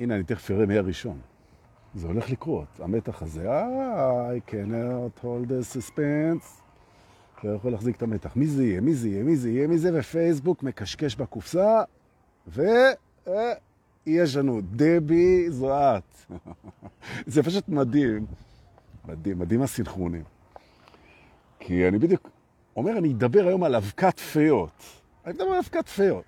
הנה, אני תכף אראה מי הראשון. זה הולך לקרות, המתח הזה. I cannot hold the suspense. לא יכול להחזיק את המתח. מי זה יהיה? מי זה יהיה? מי זה יהיה? מי זה? ופייסבוק מקשקש בקופסה, ויש לנו דבי זו. זה פשוט מדהים. מדהים, מדהים הסינכרונים. כי אני בדיוק אומר, אני אדבר היום על אבקת פיות. אני מדבר על אבקת פיות.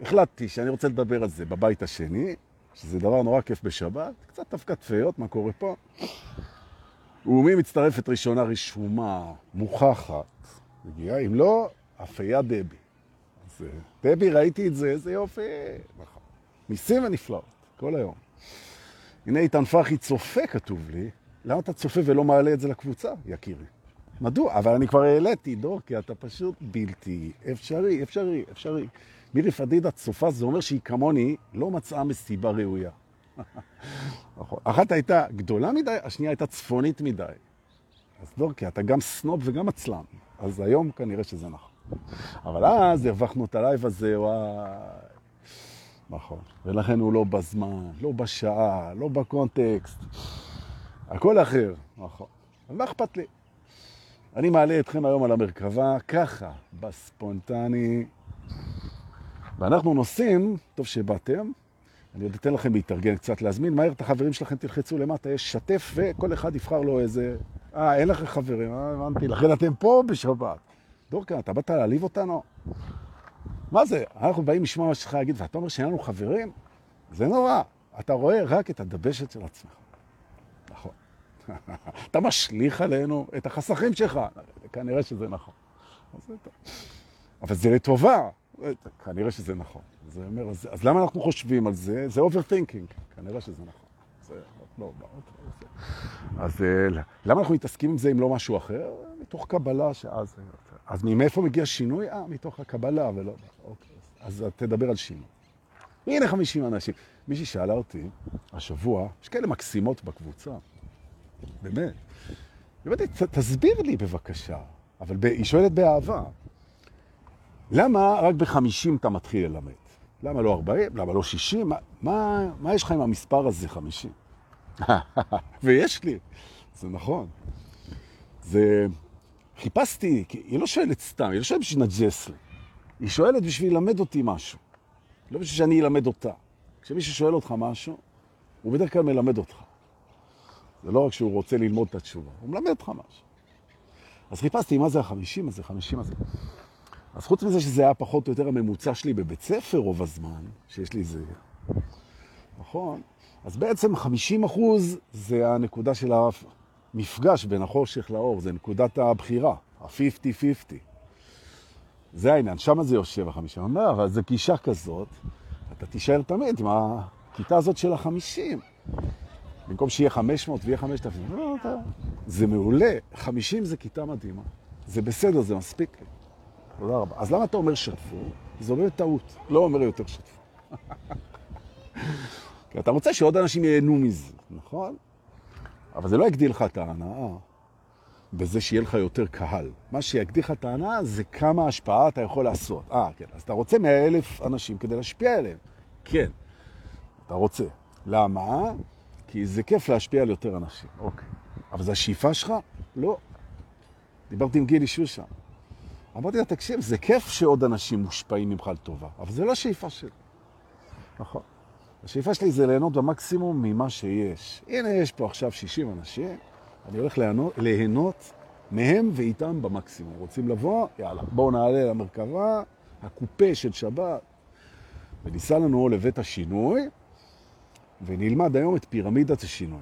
החלטתי שאני רוצה לדבר על זה בבית השני, שזה דבר נורא כיף בשבת, קצת אבקת פיות, מה קורה פה? ומי מצטרפת ראשונה רשומה, מוכחת, מגיעה, אם לא, אפייה דבי. אז דבי, ראיתי את זה, איזה יופי. נכון. ניסים ונפלאות, כל היום. הנה איתן פחי צופה, כתוב לי. למה אתה צופה ולא מעלה את זה לקבוצה, יקירי? מדוע? אבל אני כבר העליתי, דור, כי אתה פשוט בלתי אפשרי, אפשרי, אפשרי. מירי פדידה צופה, זה אומר שהיא כמוני לא מצאה מסיבה ראויה. נכון. אחת הייתה גדולה מדי, השנייה הייתה צפונית מדי. אז דורקי, אתה גם סנוב וגם עצלן. אז היום כנראה שזה נכון. אבל אז הרווחנו את ה live הזה, וואי. נכון. ולכן הוא לא בזמן, לא בשעה, לא בקונטקסט. הכל אחר, נכון. אבל מה אכפת לי? אני מעלה אתכם היום על המרכבה, ככה, בספונטני. ואנחנו נוסעים, טוב שבאתם, אני עוד אתן לכם להתארגן קצת, להזמין מהר את החברים שלכם, תלחצו למטה, יש שתף וכל אחד יבחר לו איזה... אה, אין לכם חברים, אה, הבנתי, לכן אתם פה בשבת. דורקה, אתה באת להעליב אותנו? מה זה? אנחנו באים לשמוע מה שלך להגיד, ואתה אומר שאין לנו חברים? זה נורא. אתה רואה רק את הדבשת של עצמך. נכון. אתה משליך עלינו את החסכים שלך. כנראה שזה נכון. אבל זה לטובה. כנראה שזה נכון. זה אומר, אז, אז למה אנחנו חושבים על זה? זה overthinking. כנראה שזה נכון. זה, לא, לא, לא, אז למה אנחנו מתעסקים עם זה אם לא משהו אחר? מתוך קבלה שאז... אז מאיפה מגיע שינוי? אה, מתוך הקבלה ולא... אוקיי, אז תדבר על שינוי. הנה 50 אנשים. מישהי שאלה אותי השבוע, יש כאלה מקסימות בקבוצה, באמת. אמרתי, תסביר לי בבקשה, אבל היא שואלת באהבה. למה רק ב-50 אתה מתחיל ללמד? למה לא 40? למה לא 60? מה, מה, מה יש לך עם המספר הזה, 50? ויש לי, זה נכון. זה... חיפשתי, היא לא שואלת סתם, היא לא שואלת בשביל נג'ס לי. היא שואלת בשביל ללמד אותי משהו. לא בשביל שאני אלמד אותה. כשמישהו שואל אותך משהו, הוא בדרך כלל מלמד אותך. זה לא רק שהוא רוצה ללמוד את התשובה, הוא מלמד אותך משהו. אז חיפשתי מה זה החמישים הזה, חמישים הזה. אז חוץ מזה שזה היה פחות או יותר הממוצע שלי בבית ספר רוב הזמן, שיש לי זה, נכון? אז בעצם 50 אחוז זה הנקודה של המפגש בין החושך לאור, זה נקודת הבחירה, ה-50-50. זה העניין, שם זה יושב החמישים. אני אומר, אבל זה גישה כזאת, אתה תישאר תמיד עם הכיתה הזאת של החמישים. במקום שיהיה 500 ויהיה 5,000. לא, זה מעולה, 50 זה כיתה מדהימה. זה בסדר, זה מספיק לי. תודה רבה. אז למה אתה אומר שתפו? זה אומר טעות, לא אומר יותר שתפו. כי אתה רוצה שעוד אנשים ייהנו מזה, נכון? אבל זה לא יגדיל לך את ההנאה בזה שיהיה לך יותר קהל. מה שיגדיל לך את ההנאה זה כמה השפעה אתה יכול לעשות. אה, כן. אז אתה רוצה 100 אלף אנשים כדי להשפיע עליהם. כן, אתה רוצה. למה? כי זה כיף להשפיע על יותר אנשים. אוקיי. אבל זה השאיפה שלך? לא. דיברתי עם גילי שושן. אמרתי לה, תקשיב, זה כיף שעוד אנשים מושפעים ממך לטובה, אבל זה לא השאיפה שלי. נכון. השאיפה שלי זה ליהנות במקסימום ממה שיש. הנה, יש פה עכשיו 60 אנשים, אני הולך ליהנות, ליהנות מהם ואיתם במקסימום. רוצים לבוא? יאללה, בואו נעלה למרכבה, הקופה של שבת, וניסע לנו לבית השינוי, ונלמד היום את פירמידת השינוי.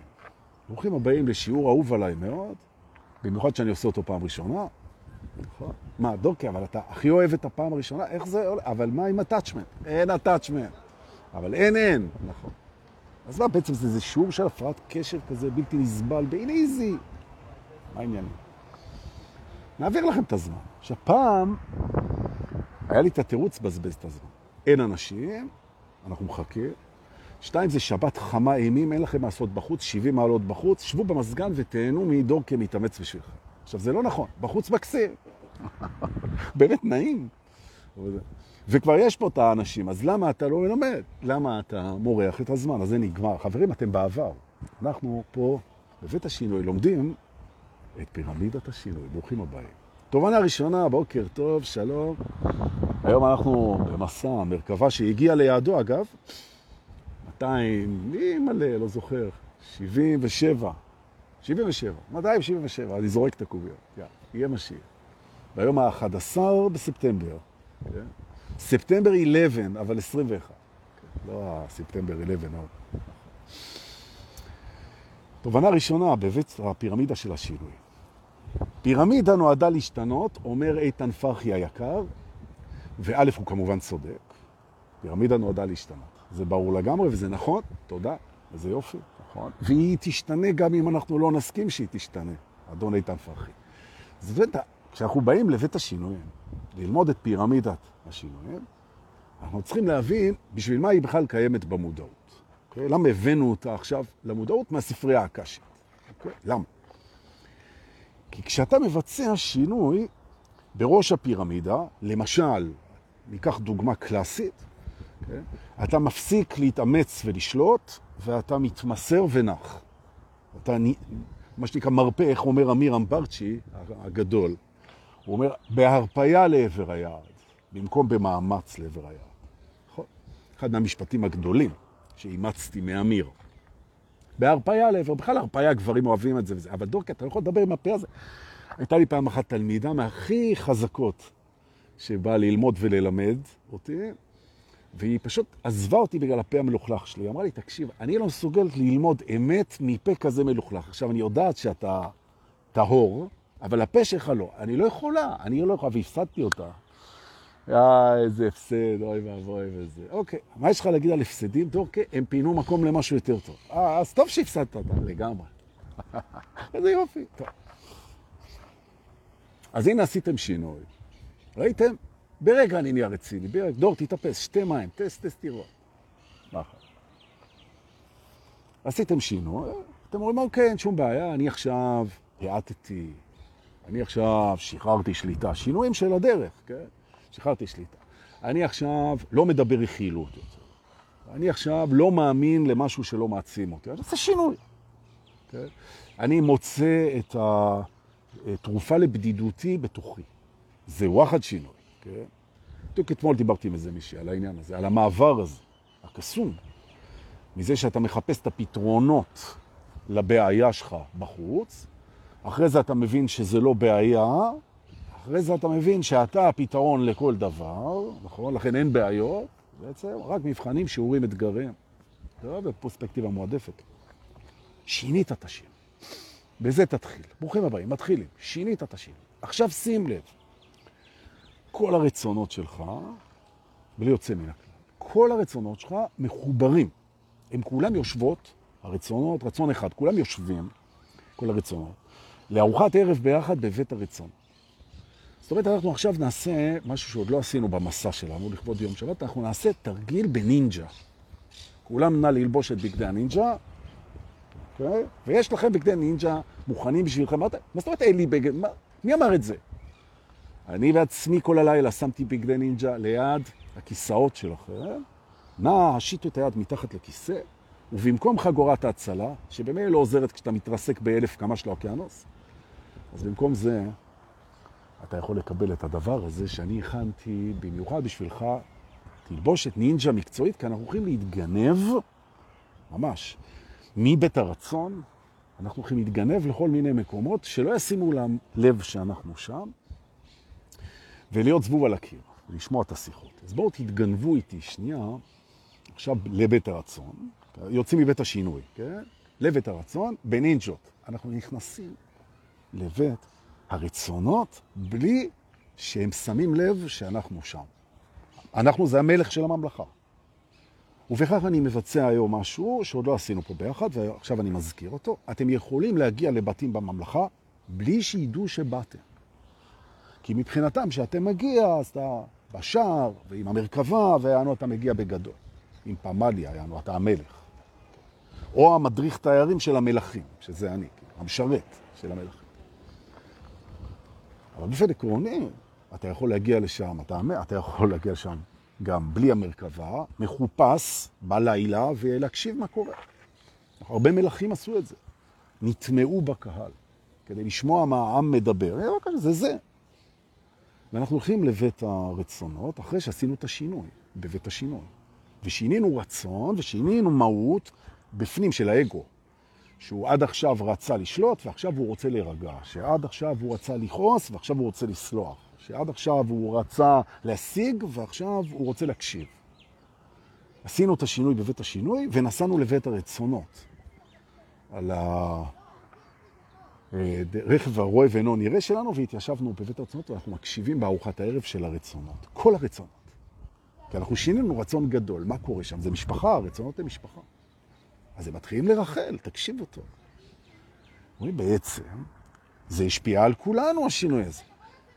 ברוכים הבאים לשיעור אהוב עליי מאוד, במיוחד שאני עושה אותו פעם ראשונה. נכון. מה, דורקי, אבל אתה הכי אוהב את הפעם הראשונה? איך זה עולה? אבל מה עם הטאצ'מנט? אין הטאצ'מנט. אבל אין אין. נכון. אז מה, בעצם זה, זה שיעור של הפרעת קשר כזה בלתי נסבל, בין איזי. מה העניינים? נעביר לכם את הזמן. עכשיו, פעם היה לי את התירוץ בזבז את הזמן. אין אנשים, אנחנו מחכים. שתיים, זה שבת חמה אימים, אין לכם לעשות בחוץ, 70 מעלות בחוץ, שבו במסגן ותהנו מדור כמתאמץ בשבילכם. עכשיו, זה לא נכון, בחוץ מקסים. באמת נעים. וכבר יש פה את האנשים, אז למה אתה לא מלמד? למה אתה מורח את הזמן? אז זה נגמר. חברים, אתם בעבר. אנחנו פה בבית השינוי לומדים את פירמידת השינוי. ברוכים הבאים. תובנה ראשונה, בוקר טוב, שלום. היום אנחנו במסע, מרכבה שהגיעה ליעדו, אגב. 200, מי מלא, לא זוכר, 77. 77, 277, אני זורק את הקוביות. יהיה משיח. ביום ה-11 בספטמבר. כן? ספטמבר 11, אבל 21. כן, לא הספטמבר 11. לא. תובנה ראשונה בבית הפירמידה של השינוי. פירמידה נועדה להשתנות, אומר איתן פרחי היקר, וא' הוא כמובן צודק, פירמידה נועדה להשתנות. זה ברור לגמרי וזה נכון, תודה, וזה יופי, נכון? והיא תשתנה גם אם אנחנו לא נסכים שהיא תשתנה, אדון איתן פרחי. זאת כשאנחנו באים לבית השינויים, ללמוד את פירמידת השינויים, אנחנו צריכים להבין בשביל מה היא בכלל קיימת במודעות. Okay? אוקיי? למה הבאנו אותה עכשיו למודעות מהספרייה הקשית? Okay? אוקיי? למה? כי כשאתה מבצע שינוי בראש הפירמידה, למשל, ניקח דוגמה קלאסית, okay? אוקיי? אתה מפסיק להתאמץ ולשלוט, ואתה מתמסר ונח. אתה, מה שנקרא מרפא, איך אומר אמיר אמברצ'י הגדול, הוא אומר, בהרפאיה לעבר היעד, במקום במאמץ לעבר היעד. נכון? אחד מהמשפטים הגדולים שאימצתי מאמיר. בהרפאיה לעבר, בכלל הרפאיה, גברים אוהבים את זה וזה, אבל דורקי, אתה לא יכול לדבר עם הפה הזה. הייתה לי פעם אחת תלמידה מהכי חזקות שבאה ללמוד וללמד אותי, והיא פשוט עזבה אותי בגלל הפה המלוכלך שלי. היא אמרה לי, תקשיב, אני לא מסוגלת ללמוד אמת מפה כזה מלוכלך. עכשיו, אני יודעת שאתה טהור, אבל הפה שלך לא. אני לא יכולה, אני לא יכולה, והפסדתי אותה. אה, איזה הפסד, אוי ואבוי וזה. אוקיי, מה יש לך להגיד על הפסדים? אוקיי, הם פינו מקום למשהו יותר טוב. אה, אז טוב שהפסדת אותה, לגמרי. איזה יופי. טוב. אז הנה עשיתם שינוי. ראיתם? ברגע אני נהיה רציני. ברגע, דור, תתאפס, שתי מים, טס, טס, תראו. נכון. עשיתם שינוי, אתם אומרים, אוקיי, אין שום בעיה, אני עכשיו העטתי, אני עכשיו שחררתי שליטה, שינויים של הדרך, כן? שחררתי שליטה. אני עכשיו לא מדבר רכילות יותר. אני עכשיו לא מאמין למשהו שלא מעצים אותי. אני עושה שינוי. כן? אני מוצא את התרופה לבדידותי בתוכי. זה וואחד שינוי. כן? בדיוק אתמול דיברתי עם איזה מישהי על העניין הזה, על המעבר הזה, הקסום, מזה שאתה מחפש את הפתרונות לבעיה שלך בחוץ, אחרי זה אתה מבין שזה לא בעיה, אחרי זה אתה מבין שאתה הפתרון לכל דבר, נכון? לכן אין בעיות, בעצם רק מבחנים, שיעורים, אתגרים. טוב, בפרספקטיבה מועדפת. שינית את השם. בזה תתחיל. ברוכים הבאים, מתחילים. שינית את השם. עכשיו שים לב, כל הרצונות שלך, בלי יוצא מן הכלל, כל הרצונות שלך מחוברים. הם כולם יושבות, הרצונות, רצון אחד, כולם יושבים, כל הרצונות, לארוחת ערב ביחד בבית הרצון. זאת אומרת, אנחנו עכשיו נעשה משהו שעוד לא עשינו במסע שלנו לכבוד יום שבת, אנחנו נעשה תרגיל בנינג'ה. כולם נא ללבוש את בגדי הנינג'ה, okay? אוקיי? ויש לכם בגדי נינג'ה מוכנים בשבילכם. מה זאת אומרת אין לי בגד? מה? מי אמר את זה? אני בעצמי כל הלילה שמתי בגדי נינג'ה ליד הכיסאות שלכם. נא, השיטו את היד מתחת לכיסא, ובמקום חגורת ההצלה, שבמילא לא עוזרת כשאתה מתרסק באלף כמה של האוקיינוס, אז במקום זה, אתה יכול לקבל את הדבר הזה שאני הכנתי במיוחד בשבילך, תלבושת נינג'ה מקצועית, כי אנחנו הולכים להתגנב, ממש, מבית הרצון, אנחנו הולכים להתגנב לכל מיני מקומות שלא ישימו לב שאנחנו שם, ולהיות זבוב על הקיר, לשמוע את השיחות. אז בואו תתגנבו איתי שנייה, עכשיו לבית הרצון, יוצאים מבית השינוי, כן? לבית הרצון, בנינג'ות. אנחנו נכנסים לבית הרצונות בלי שהם שמים לב שאנחנו שם. אנחנו זה המלך של הממלכה. ובכך אני מבצע היום משהו שעוד לא עשינו פה ביחד, ועכשיו אני מזכיר אותו. אתם יכולים להגיע לבתים בממלכה בלי שידעו שבאתם. כי מבחינתם, כשאתם מגיע, אז אתה בשער ועם המרכבה, ויענו אתה מגיע בגדול. עם פמליה, יענו אתה המלך. או המדריך תיירים של המלכים, שזה אני, המשרת של המלכים. אבל באופן עקרוני, אתה יכול להגיע לשם, אתה, אתה יכול להגיע לשם גם בלי המרכבה, מחופש בלילה ולהקשיב מה קורה. הרבה מלכים עשו את זה. נטמעו בקהל כדי לשמוע מה העם מדבר. זה זה. ואנחנו הולכים לבית הרצונות אחרי שעשינו את השינוי, בבית השינוי. ושינינו רצון ושינינו מהות בפנים של האגו. שהוא עד עכשיו רצה לשלוט ועכשיו הוא רוצה להירגע. שעד עכשיו הוא רצה לכעוס ועכשיו הוא רוצה לסלוח. שעד עכשיו הוא רצה להשיג ועכשיו הוא רוצה להקשיב. עשינו את השינוי בבית השינוי ונסענו לבית הרצונות. על הרכב הרואה ואינו נראה שלנו והתיישבנו בבית הרצונות ואנחנו מקשיבים בארוחת הערב של הרצונות. כל הרצונות. כי אנחנו שינינו רצון גדול. מה קורה שם? זה משפחה, הרצונות הם משפחה. אז הם מתחילים לרחל, תקשיב אותו. אומרים, בעצם, זה השפיע על כולנו, השינוי הזה.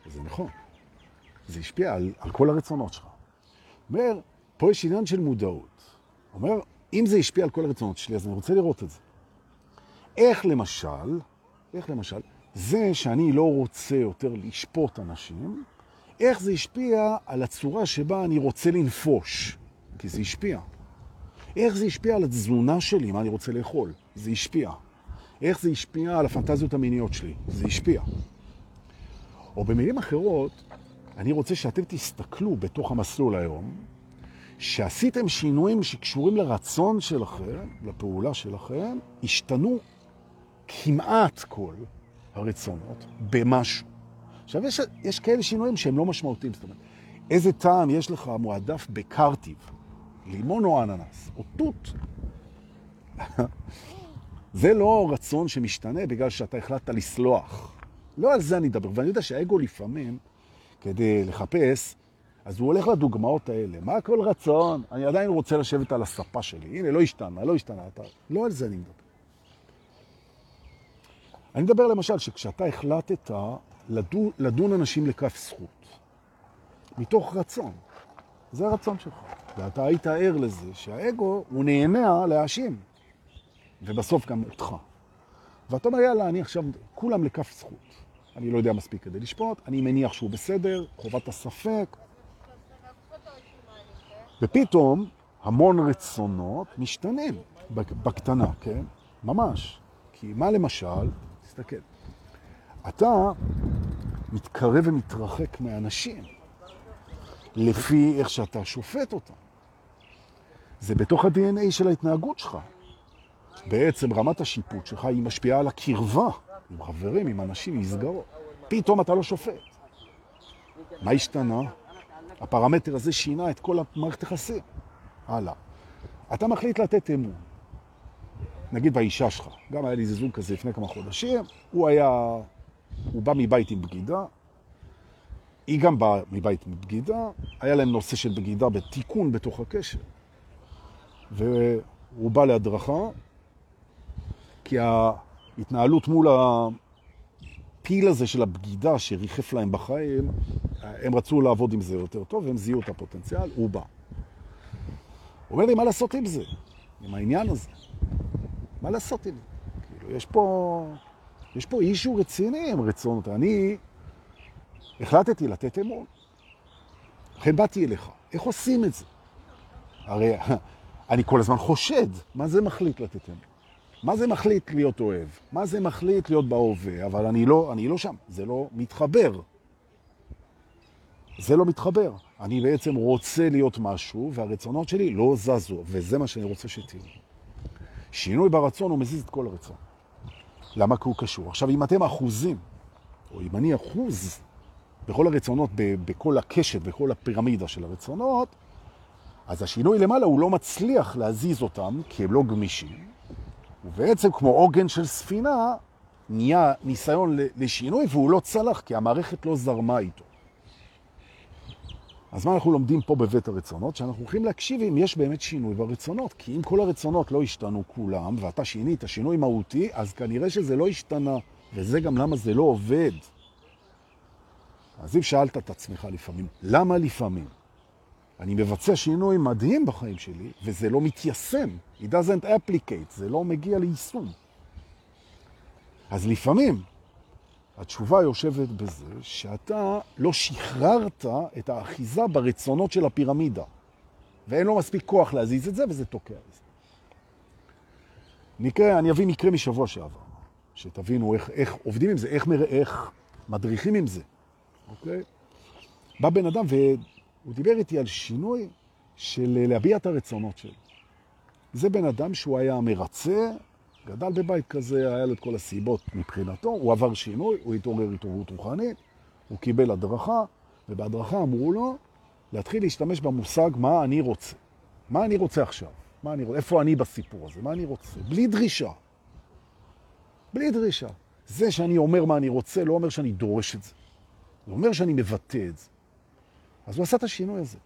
וזה נכון. זה השפיע על, על כל הרצונות שלך. אומר, פה יש עניין של מודעות. אומר, אם זה השפיע על כל הרצונות שלי, אז אני רוצה לראות את זה. איך למשל, איך למשל, זה שאני לא רוצה יותר לשפוט אנשים, איך זה השפיע על הצורה שבה אני רוצה לנפוש? כי זה השפיע. איך זה השפיע על התזונה שלי, מה אני רוצה לאכול? זה השפיע. איך זה השפיע על הפנטזיות המיניות שלי? זה השפיע. או במילים אחרות, אני רוצה שאתם תסתכלו בתוך המסלול היום, שעשיתם שינויים שקשורים לרצון שלכם, לפעולה שלכם, השתנו כמעט כל הרצונות במשהו. עכשיו, יש, יש כאלה שינויים שהם לא משמעותיים, זאת אומרת, איזה טעם יש לך מועדף בקרטיב, לימון או אננס, או תות. זה לא רצון שמשתנה בגלל שאתה החלטת לסלוח. לא על זה אני אדבר, ואני יודע שהאגו לפעמים, כדי לחפש, אז הוא הולך לדוגמאות האלה. מה כל רצון? אני עדיין רוצה לשבת על הספה שלי. הנה, לא השתנה, לא השתנה. אתה... לא על זה אני מדבר. אני מדבר למשל שכשאתה החלטת לדון, לדון אנשים לכף זכות, מתוך רצון, זה הרצון שלך. ואתה היית ער לזה שהאגו הוא נהנה להאשים, ובסוף גם אותך. ואתה אומר, יאללה, אני עכשיו, כולם לכף זכות. אני לא יודע מספיק כדי לשפוט, אני מניח שהוא בסדר, חובת הספק. ופתאום המון רצונות משתנים בקטנה, כן? ממש. כי מה למשל, תסתכל, אתה מתקרב ומתרחק מאנשים לפי איך שאתה שופט אותם. זה בתוך ה-DNA של ההתנהגות שלך. בעצם רמת השיפוט שלך היא משפיעה על הקרבה עם חברים, עם אנשים, מסגרות. פתאום אתה לא שופט. מה השתנה? הפרמטר הזה שינה את כל המערכת יחסים. הלאה. אתה מחליט לתת אמון. נגיד באישה שלך, גם היה לי איזה זוג כזה לפני כמה חודשים, הוא היה, הוא בא מבית עם בגידה, היא גם באה מבית עם בגידה, היה להם נושא של בגידה בתיקון בתוך הקשר. והוא בא להדרכה, כי ההתנהלות מול הפיל הזה של הבגידה שריחף להם בחיים, הם רצו לעבוד עם זה יותר טוב, והם זיהו את הפוטנציאל, הוא בא. הוא אומר לי, מה לעשות עם זה? עם העניין הזה? מה לעשות עם? כאילו, יש פה, יש פה אישו רציני עם רצונות. אני החלטתי לתת אמון. לכן באתי אליך. איך עושים את זה? הרי אני כל הזמן חושד. מה זה מחליט לתת אמון? מה זה מחליט להיות אוהב? מה זה מחליט להיות בהווה? אבל אני לא, אני לא שם. זה לא מתחבר. זה לא מתחבר. אני בעצם רוצה להיות משהו, והרצונות שלי לא זזו, וזה מה שאני רוצה שתהיו. שינוי ברצון הוא מזיז את כל הרצון. למה? כי הוא קשור. עכשיו, אם אתם אחוזים, או אם אני אחוז בכל הרצונות, בכל הקשת, בכל הפירמידה של הרצונות, אז השינוי למעלה הוא לא מצליח להזיז אותם, כי הם לא גמישים, ובעצם כמו עוגן של ספינה, נהיה ניסיון לשינוי והוא לא צלח, כי המערכת לא זרמה איתו. אז מה אנחנו לומדים פה בבית הרצונות? שאנחנו הולכים להקשיב אם יש באמת שינוי ברצונות. כי אם כל הרצונות לא השתנו כולם, ואתה שינית שינוי מהותי, אז כנראה שזה לא השתנה. וזה גם למה זה לא עובד. אז אם שאלת את עצמך לפעמים, למה לפעמים? אני מבצע שינוי מדהים בחיים שלי, וזה לא מתיישם. It doesn't applicate, זה לא מגיע ליישום. אז לפעמים התשובה יושבת בזה שאתה לא שחררת את האחיזה ברצונות של הפירמידה, ואין לו מספיק כוח להזיז את זה, וזה תוקע את זה. מקרה, אני אביא מקרה משבוע שעבר, שתבינו איך, איך עובדים עם זה, איך, איך מדריכים עם זה, אוקיי? בא בן אדם והוא דיבר איתי על שינוי של להביע את הרצונות שלו. זה בן אדם שהוא היה מרצה, גדל בבית כזה, היה לו את כל הסיבות מבחינתו, הוא עבר שינוי, הוא התעורר התעוררות רוחנית, הוא קיבל הדרכה, ובהדרכה אמרו לו להתחיל להשתמש במושג מה אני רוצה. מה אני רוצה עכשיו? מה אני רוצה? איפה אני בסיפור הזה? מה אני רוצה? בלי דרישה. בלי דרישה. זה שאני אומר מה אני רוצה לא אומר שאני דורש את זה. זה אומר שאני מבטא את זה. אז הוא עשה את השינוי הזה.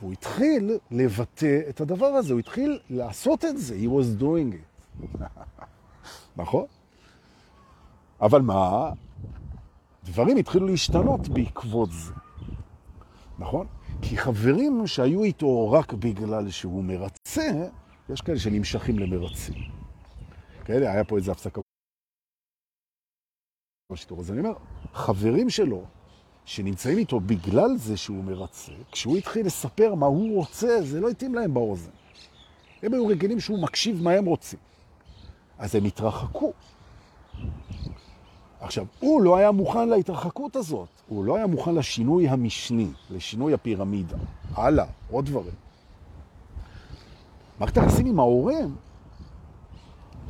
והוא התחיל לבטא את הדבר הזה, הוא התחיל לעשות את זה. He was doing it. נכון? אבל מה? דברים התחילו להשתנות בעקבות זה. נכון? כי חברים שהיו איתו רק בגלל שהוא מרצה, יש כאלה שנמשכים למרצים. כאלה, היה פה איזה הפסקה. אז אני אומר, חברים שלו, שנמצאים איתו בגלל זה שהוא מרצה, כשהוא התחיל לספר מה הוא רוצה, זה לא התאים להם באוזן. הם היו רגילים שהוא מקשיב מה הם רוצים. אז הם התרחקו. עכשיו, הוא לא היה מוכן להתרחקות הזאת, הוא לא היה מוכן לשינוי המשני, לשינוי הפירמידה. הלאה, עוד דברים. מערכת היחסים עם ההורים,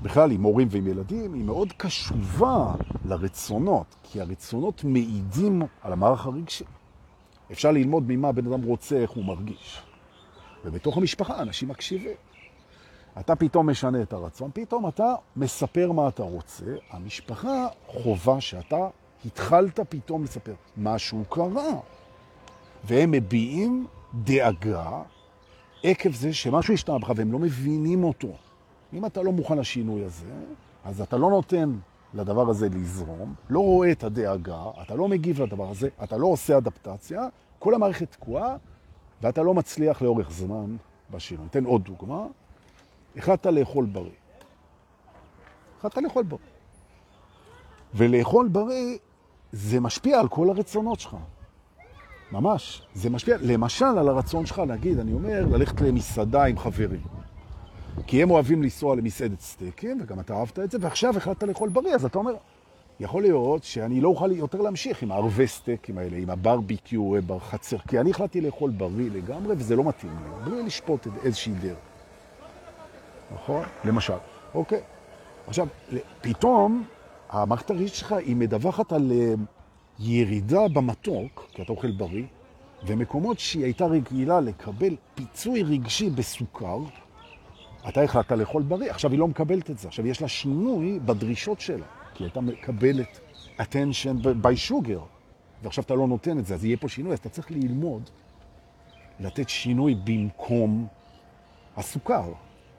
בכלל עם הורים ועם ילדים, היא מאוד קשובה לרצונות, כי הרצונות מעידים על המערך הרגשי. אפשר ללמוד ממה בן אדם רוצה, איך הוא מרגיש. ובתוך המשפחה אנשים מקשיבים. אתה פתאום משנה את הרצון, פתאום אתה מספר מה אתה רוצה, המשפחה חובה שאתה התחלת פתאום לספר. משהו קרה. והם מביעים דאגה עקב זה שמשהו השתנה בך והם לא מבינים אותו. אם אתה לא מוכן לשינוי הזה, אז אתה לא נותן לדבר הזה לזרום, לא רואה את הדאגה, אתה לא מגיב לדבר הזה, אתה לא עושה אדפטציה, כל המערכת תקועה, ואתה לא מצליח לאורך זמן בשינוי. ניתן עוד דוגמה. החלטת לאכול בריא. החלטת לאכול בריא. ולאכול בריא זה משפיע על כל הרצונות שלך. ממש. זה משפיע, למשל, על הרצון שלך, נגיד, אני אומר, ללכת למסעדה עם חברים. כי הם אוהבים לנסוע למסעדת סטייקים, וגם אתה אהבת את זה, ועכשיו החלטת לאכול בריא, אז אתה אומר, יכול להיות שאני לא אוכל יותר להמשיך עם הערבי סטייקים האלה, עם הברביקיו בחצר, כי אני החלטתי לאכול בריא לגמרי, וזה לא מתאים לי, בלי לשפוט איזושהי דרך. נכון? למשל. אוקיי. עכשיו, פתאום המערכת הרגשית שלך היא מדווחת על אה, ירידה במתוק, כי אתה אוכל בריא, ומקומות שהיא הייתה רגילה לקבל פיצוי רגשי בסוכר, אתה החלטת לאכול בריא, עכשיו היא לא מקבלת את זה. עכשיו יש לה שינוי בדרישות שלה, כי היא הייתה מקבלת attention by sugar, ועכשיו אתה לא נותן את זה, אז יהיה פה שינוי, אז אתה צריך ללמוד לתת שינוי במקום הסוכר.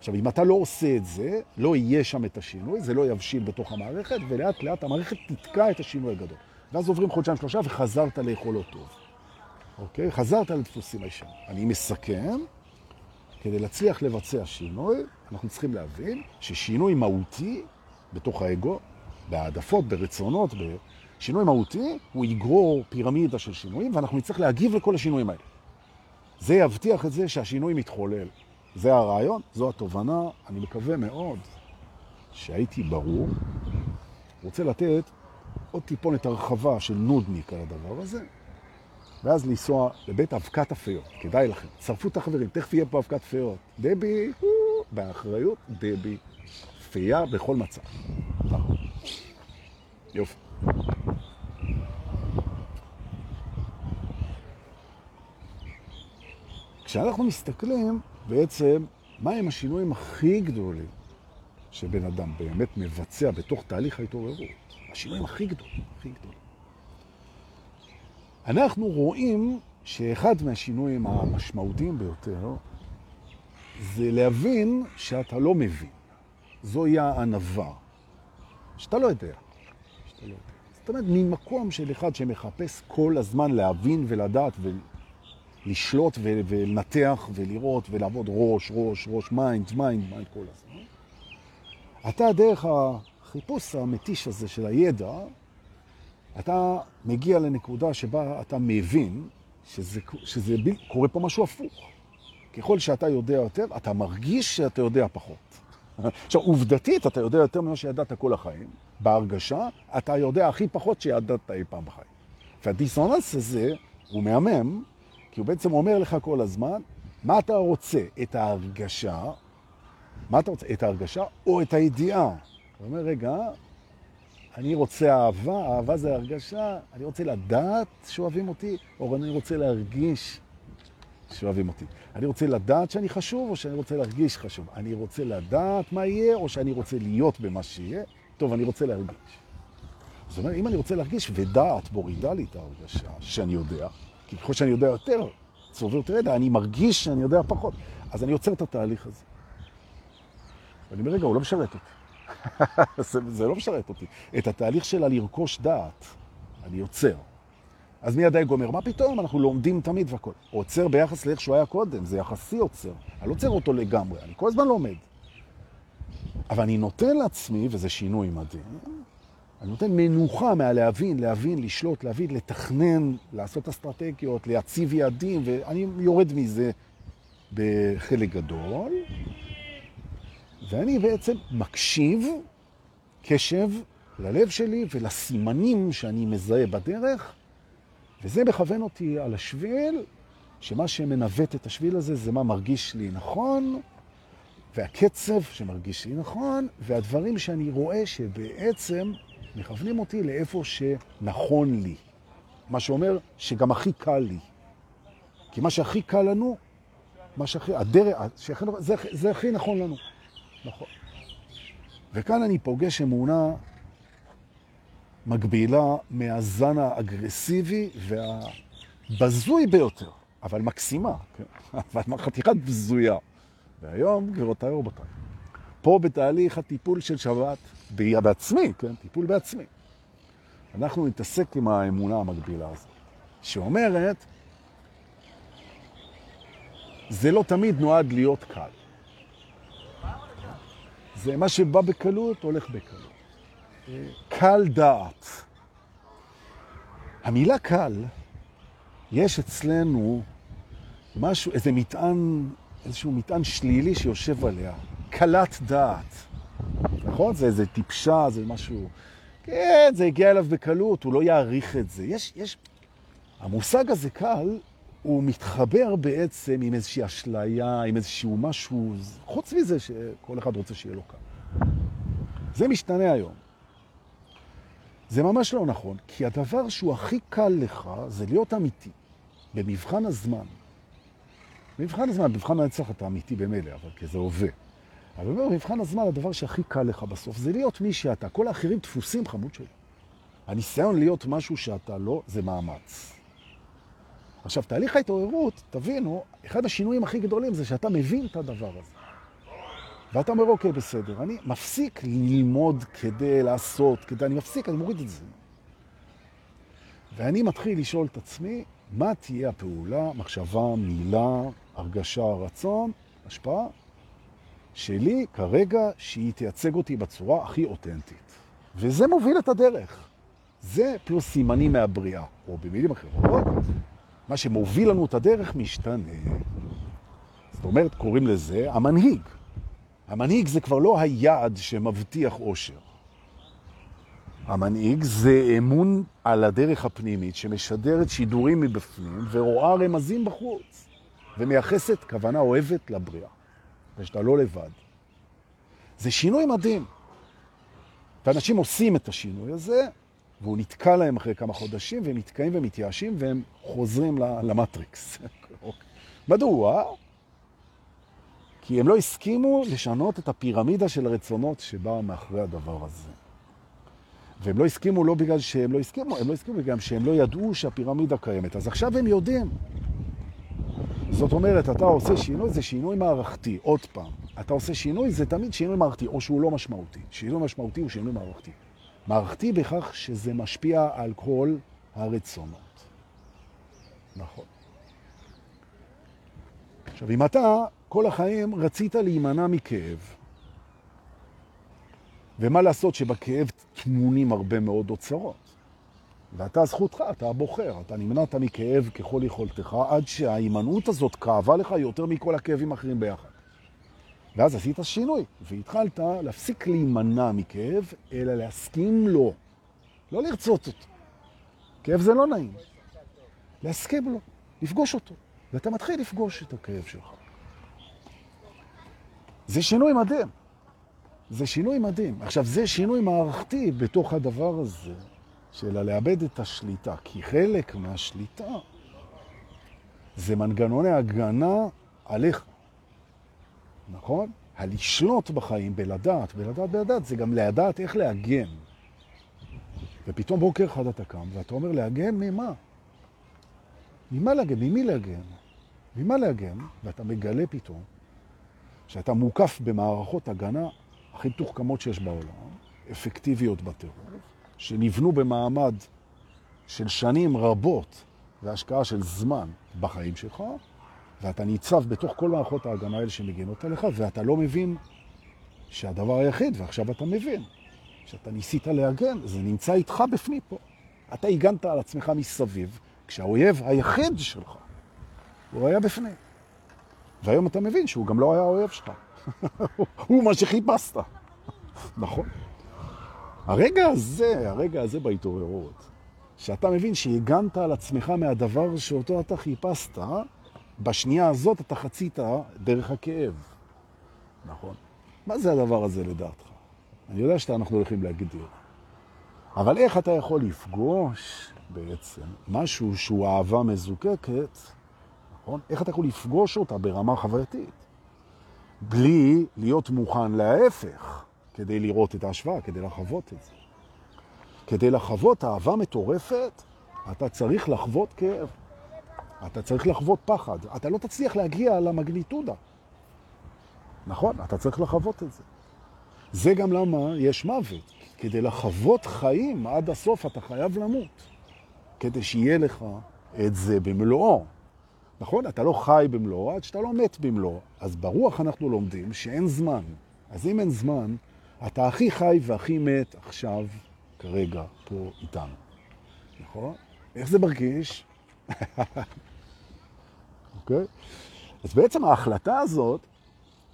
עכשיו, אם אתה לא עושה את זה, לא יהיה שם את השינוי, זה לא יבשיל בתוך המערכת, ולאט לאט המערכת תתקע את השינוי הגדול. ואז עוברים חודשיים שלושה וחזרת לאכול אותו טוב. אוקיי? חזרת לדפוסים הישנים. אני מסכם, כדי להצליח לבצע שינוי, אנחנו צריכים להבין ששינוי מהותי בתוך האגו, בהעדפות, ברצונות, בשינוי מהותי, הוא יגרור פירמידה של שינויים, ואנחנו נצטרך להגיב לכל השינויים האלה. זה יבטיח את זה שהשינוי מתחולל. זה הרעיון, זו התובנה, אני מקווה מאוד שהייתי ברור. רוצה לתת עוד טיפונת הרחבה של נודניק על הדבר הזה, ואז לנסוע לבית אבקת הפיות. כדאי לכם, צרפו את החברים, תכף יהיה פה אבקת פיות. דבי, באחריות, דבי, פייה בכל מצב. יופי. כשאנחנו מסתכלים בעצם, מהם השינויים הכי גדולים שבן אדם באמת מבצע בתוך תהליך ההתעוררות? השינויים הכי גדולים, הכי גדולים. אנחנו רואים שאחד מהשינויים המשמעותיים ביותר זה להבין שאתה לא מבין. זוהי הענווה. שאתה לא יודע. שאתה לא יודע. זאת אומרת, ממקום של אחד שמחפש כל הזמן להבין ולדעת ולשלוט ולנתח ולראות ולעבוד ראש, ראש, ראש, mind, mind, mind כל הזמן. אתה דרך החיפוש המתיש הזה של הידע, אתה מגיע לנקודה שבה אתה מבין שזה, שזה קורה פה משהו הפוך. ככל שאתה יודע יותר, אתה מרגיש שאתה יודע פחות. עכשיו, עובדתית, אתה יודע יותר ממה שידעת כל החיים. בהרגשה, אתה יודע הכי פחות שידעת אי פעם בחיים. והדיסוננס הזה הוא מהמם, כי הוא בעצם אומר לך כל הזמן, מה אתה רוצה? את ההרגשה, מה אתה רוצה? את ההרגשה או את הידיעה? הוא אומר, רגע, אני רוצה אהבה, אהבה זה הרגשה, אני רוצה לדעת שאוהבים אותי, או אני רוצה להרגיש שאוהבים אותי. אני רוצה לדעת שאני חשוב, או שאני רוצה להרגיש חשוב. אני רוצה לדעת מה יהיה, או שאני רוצה להיות במה שיהיה. טוב, אני רוצה להרגיש. זאת אומרת, אם אני רוצה להרגיש, ודעת מורידה לי את ההרגשה שאני יודע, כי ככל שאני יודע יותר, צובר יותר ידע, אני מרגיש שאני יודע פחות. אז אני יוצר את התהליך הזה. ואני אומר, רגע, הוא לא משרת אותי. זה, זה לא משרת אותי. את התהליך שלה לרכוש דעת, אני יוצר. אז מי הדייג אומר, מה פתאום, אנחנו לומדים תמיד והכל. עוצר ביחס לאיך שהוא היה קודם, זה יחסי עוצר. אני לא עוצר אותו לגמרי, אני כל הזמן לומד. אבל אני נותן לעצמי, וזה שינוי מדהים, אני נותן מנוחה מהלהבין, להבין, לשלוט, להבין, לתכנן, לעשות אסטרטגיות, להציב יעדים, ואני יורד מזה בחלק גדול, ואני בעצם מקשיב, קשב ללב שלי ולסימנים שאני מזהה בדרך, וזה מכוון אותי על השביל, שמה שמנווט את השביל הזה זה מה מרגיש לי נכון, והקצב שמרגיש לי נכון, והדברים שאני רואה שבעצם מכוונים אותי לאיפה שנכון לי. מה שאומר שגם הכי קל לי. כי מה שהכי קל לנו, מה שהכי, הדרך, שהכי, זה, זה הכי נכון לנו. נכון. וכאן אני פוגש אמונה מקבילה מהזן האגרסיבי והבזוי ביותר, אבל מקסימה, כן? אבל חתיכת בזויה. והיום, גבירותיי ורבותיי, פה בתהליך הטיפול של שבת, בעצמי, כן? טיפול בעצמי. אנחנו נתעסק עם האמונה המקבילה הזאת, שאומרת, זה לא תמיד נועד להיות קל. זה מה שבא בקלות, הולך בקלות. קל דעת. המילה קל, יש אצלנו משהו, איזה מטען, איזשהו מטען שלילי שיושב עליה. קלת דעת. נכון? זה איזה טיפשה, זה משהו... כן, זה הגיע אליו בקלות, הוא לא יעריך את זה. יש, יש... המושג הזה קל, הוא מתחבר בעצם עם איזושהי אשליה, עם איזשהו משהו, חוץ מזה שכל אחד רוצה שיהיה לו קל. זה משתנה היום. זה ממש לא נכון, כי הדבר שהוא הכי קל לך זה להיות אמיתי, במבחן הזמן. במבחן הזמן, במבחן הנצח אתה אמיתי במילא, אבל כי זה הווה. אבל במבחן הזמן, הדבר שהכי קל לך בסוף זה להיות מי שאתה. כל האחרים דפוסים חמוד שלי. הניסיון להיות משהו שאתה לא, זה מאמץ. עכשיו, תהליך ההתעוררות, תבינו, אחד השינויים הכי גדולים זה שאתה מבין את הדבר הזה. ואתה אומר, אוקיי, בסדר, אני מפסיק ללמוד כדי לעשות, כדי, אני מפסיק, אני מוריד את זה. ואני מתחיל לשאול את עצמי, מה תהיה הפעולה, מחשבה, מילה, הרגשה, רצון, השפעה, שלי כרגע שהיא תייצג אותי בצורה הכי אותנטית. וזה מוביל את הדרך. זה פלוס סימנים מהבריאה, או במילים אחרות, מה שמוביל לנו את הדרך משתנה. זאת אומרת, קוראים לזה המנהיג. המנהיג זה כבר לא היעד שמבטיח אושר. המנהיג זה אמון על הדרך הפנימית שמשדרת שידורים מבפנים ורואה רמזים בחוץ ומייחסת כוונה אוהבת לבריאה, ושאתה לא לבד. זה שינוי מדהים. ואנשים עושים את השינוי הזה, והוא נתקע להם אחרי כמה חודשים, והם נתקעים ומתייאשים, והם חוזרים למטריקס. מדוע? כי הם לא הסכימו לשנות את הפירמידה של הרצונות שבאה מאחורי הדבר הזה. והם לא הסכימו לא בגלל שהם לא הסכימו, הם לא הסכימו בגלל שהם לא ידעו שהפירמידה קיימת. אז עכשיו הם יודעים. זאת אומרת, אתה עושה שינוי, זה שינוי מערכתי. עוד פעם, אתה עושה שינוי, זה תמיד שינוי מערכתי, או שהוא לא משמעותי. שינוי משמעותי הוא שינוי מערכתי. מערכתי בכך שזה משפיע על כל הרצונות. נכון. עכשיו, אם אתה כל החיים רצית להימנע מכאב, ומה לעשות שבכאב תמונים הרבה מאוד אוצרות, ואתה זכותך, אתה בוחר, אתה נמנעת מכאב ככל יכולתך, עד שההימנעות הזאת כאבה לך יותר מכל הכאבים האחרים ביחד. ואז עשית שינוי, והתחלת להפסיק להימנע מכאב, אלא להסכים לו. לא לרצות אותו. כאב זה לא נעים. להסכים לו, לפגוש אותו. ואתה מתחיל לפגוש את הכאב שלך. זה שינוי מדהים. זה שינוי מדהים. עכשיו, זה שינוי מערכתי בתוך הדבר הזה, של לאבד את השליטה. כי חלק מהשליטה זה מנגנוני הגנה עליך. נכון? הלשלוט בחיים, בלדעת, בלדעת, בלדעת, זה גם לדעת איך להגן. ופתאום בוקר אחד אתה קם, ואתה אומר, להגן ממה? ממה להגן? ממי להגן? ממה להגן? ואתה מגלה פתאום שאתה מוקף במערכות הגנה הכי תוחכמות שיש בעולם, אפקטיביות בטרור, שנבנו במעמד של שנים רבות והשקעה של זמן בחיים שלך, ואתה ניצב בתוך כל מערכות ההגנה האלה שמגינות עליך, ואתה לא מבין שהדבר היחיד, ועכשיו אתה מבין, שאתה ניסית להגן, זה נמצא איתך בפנים פה. אתה הגנת על עצמך מסביב, כשהאויב היחיד שלך, הוא היה בפנים. והיום אתה מבין שהוא גם לא היה האויב שלך. הוא מה שחיפשת. נכון. הרגע הזה, הרגע הזה בהתעוררות, שאתה מבין שהגנת על עצמך מהדבר שאותו אתה חיפשת, בשנייה הזאת אתה חצית דרך הכאב. נכון. מה זה הדבר הזה לדעתך? אני יודע שאנחנו הולכים להגדיר. אבל איך אתה יכול לפגוש בעצם משהו שהוא אהבה מזוקקת, נכון? איך אתה יכול לפגוש אותה ברמה חווייתית? בלי להיות מוכן להפך, כדי לראות את ההשוואה, כדי לחוות את זה. כדי לחוות אהבה מטורפת, אתה צריך לחוות כאב. אתה צריך לחוות פחד. אתה לא תצליח להגיע למגניטודה. נכון? אתה צריך לחוות את זה. זה גם למה יש מוות. כדי לחוות חיים עד הסוף אתה חייב למות. כדי שיהיה לך את זה במלואו. נכון? אתה לא חי במלואו עד שאתה לא מת במלואו. אז ברוח אנחנו לומדים שאין זמן. אז אם אין זמן, אתה הכי חי והכי מת עכשיו, כרגע, פה איתנו. נכון? איך זה מרגיש? אוקיי? אז בעצם ההחלטה הזאת,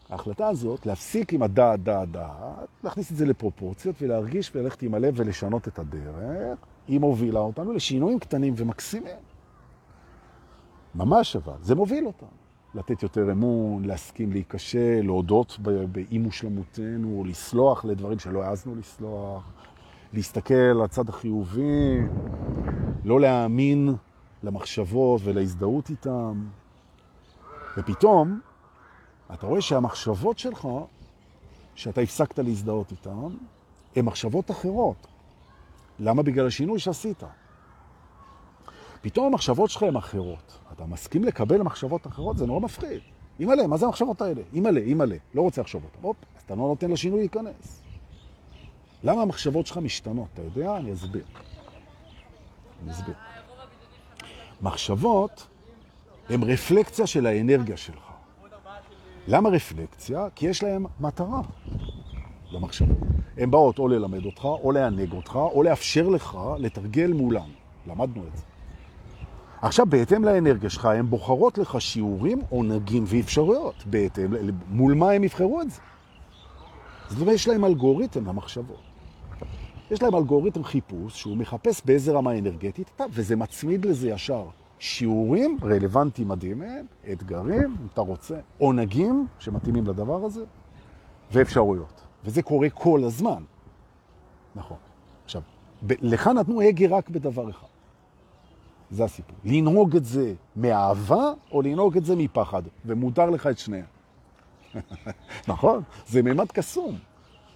ההחלטה הזאת, להפסיק עם הדעת, דעת, דעת, להכניס את זה לפרופורציות ולהרגיש וללכת עם הלב ולשנות את הדרך, היא מובילה אותנו לשינויים קטנים ומקסימים. ממש אבל, זה מוביל אותנו. לתת יותר אמון, להסכים להיקשה, להודות באי מושלמותנו, לסלוח לדברים שלא העזנו לסלוח, להסתכל על הצד החיובי, לא להאמין למחשבות ולהזדהות איתם. ופתאום אתה רואה שהמחשבות שלך, שאתה הפסקת להזדהות איתן, הן מחשבות אחרות. למה? בגלל השינוי שעשית. פתאום המחשבות שלך הן אחרות. אתה מסכים לקבל מחשבות אחרות? זה נורא מפחיד. אימא'לה, מה זה המחשבות האלה? אימא'לה, אימא'לה, לא רוצה לחשוב אותן. הופ, אז אתה לא נותן לשינוי להיכנס. למה המחשבות שלך משתנות? אתה יודע? אני אסביר. אני אסביר. מחשבות הן רפלקציה של האנרגיה שלך. למה רפלקציה? כי יש להם מטרה למחשבות. הן באות או ללמד אותך, או לענג אותך, או לאפשר לך לתרגל מולם. למדנו את זה. עכשיו, בהתאם לאנרגיה שלך, הן בוחרות לך שיעורים, עונגים ואפשרויות. בהתאם, מול מה הם יבחרו את זה? זאת אומרת, יש להם אלגוריתם למחשבות. יש להם אלגוריתם חיפוש שהוא מחפש באיזה רמה אנרגטית אתה, וזה מצמיד לזה ישר שיעורים רלוונטיים מדהימים, אתגרים, אם אתה רוצה, עונגים שמתאימים לדבר הזה, ואפשרויות. וזה קורה כל הזמן. נכון. עכשיו, לך נתנו הגה רק בדבר אחד. זה הסיפור. לנהוג את זה מאהבה, או לנהוג את זה מפחד, ומותר לך את שנייה. נכון? זה מימד קסום.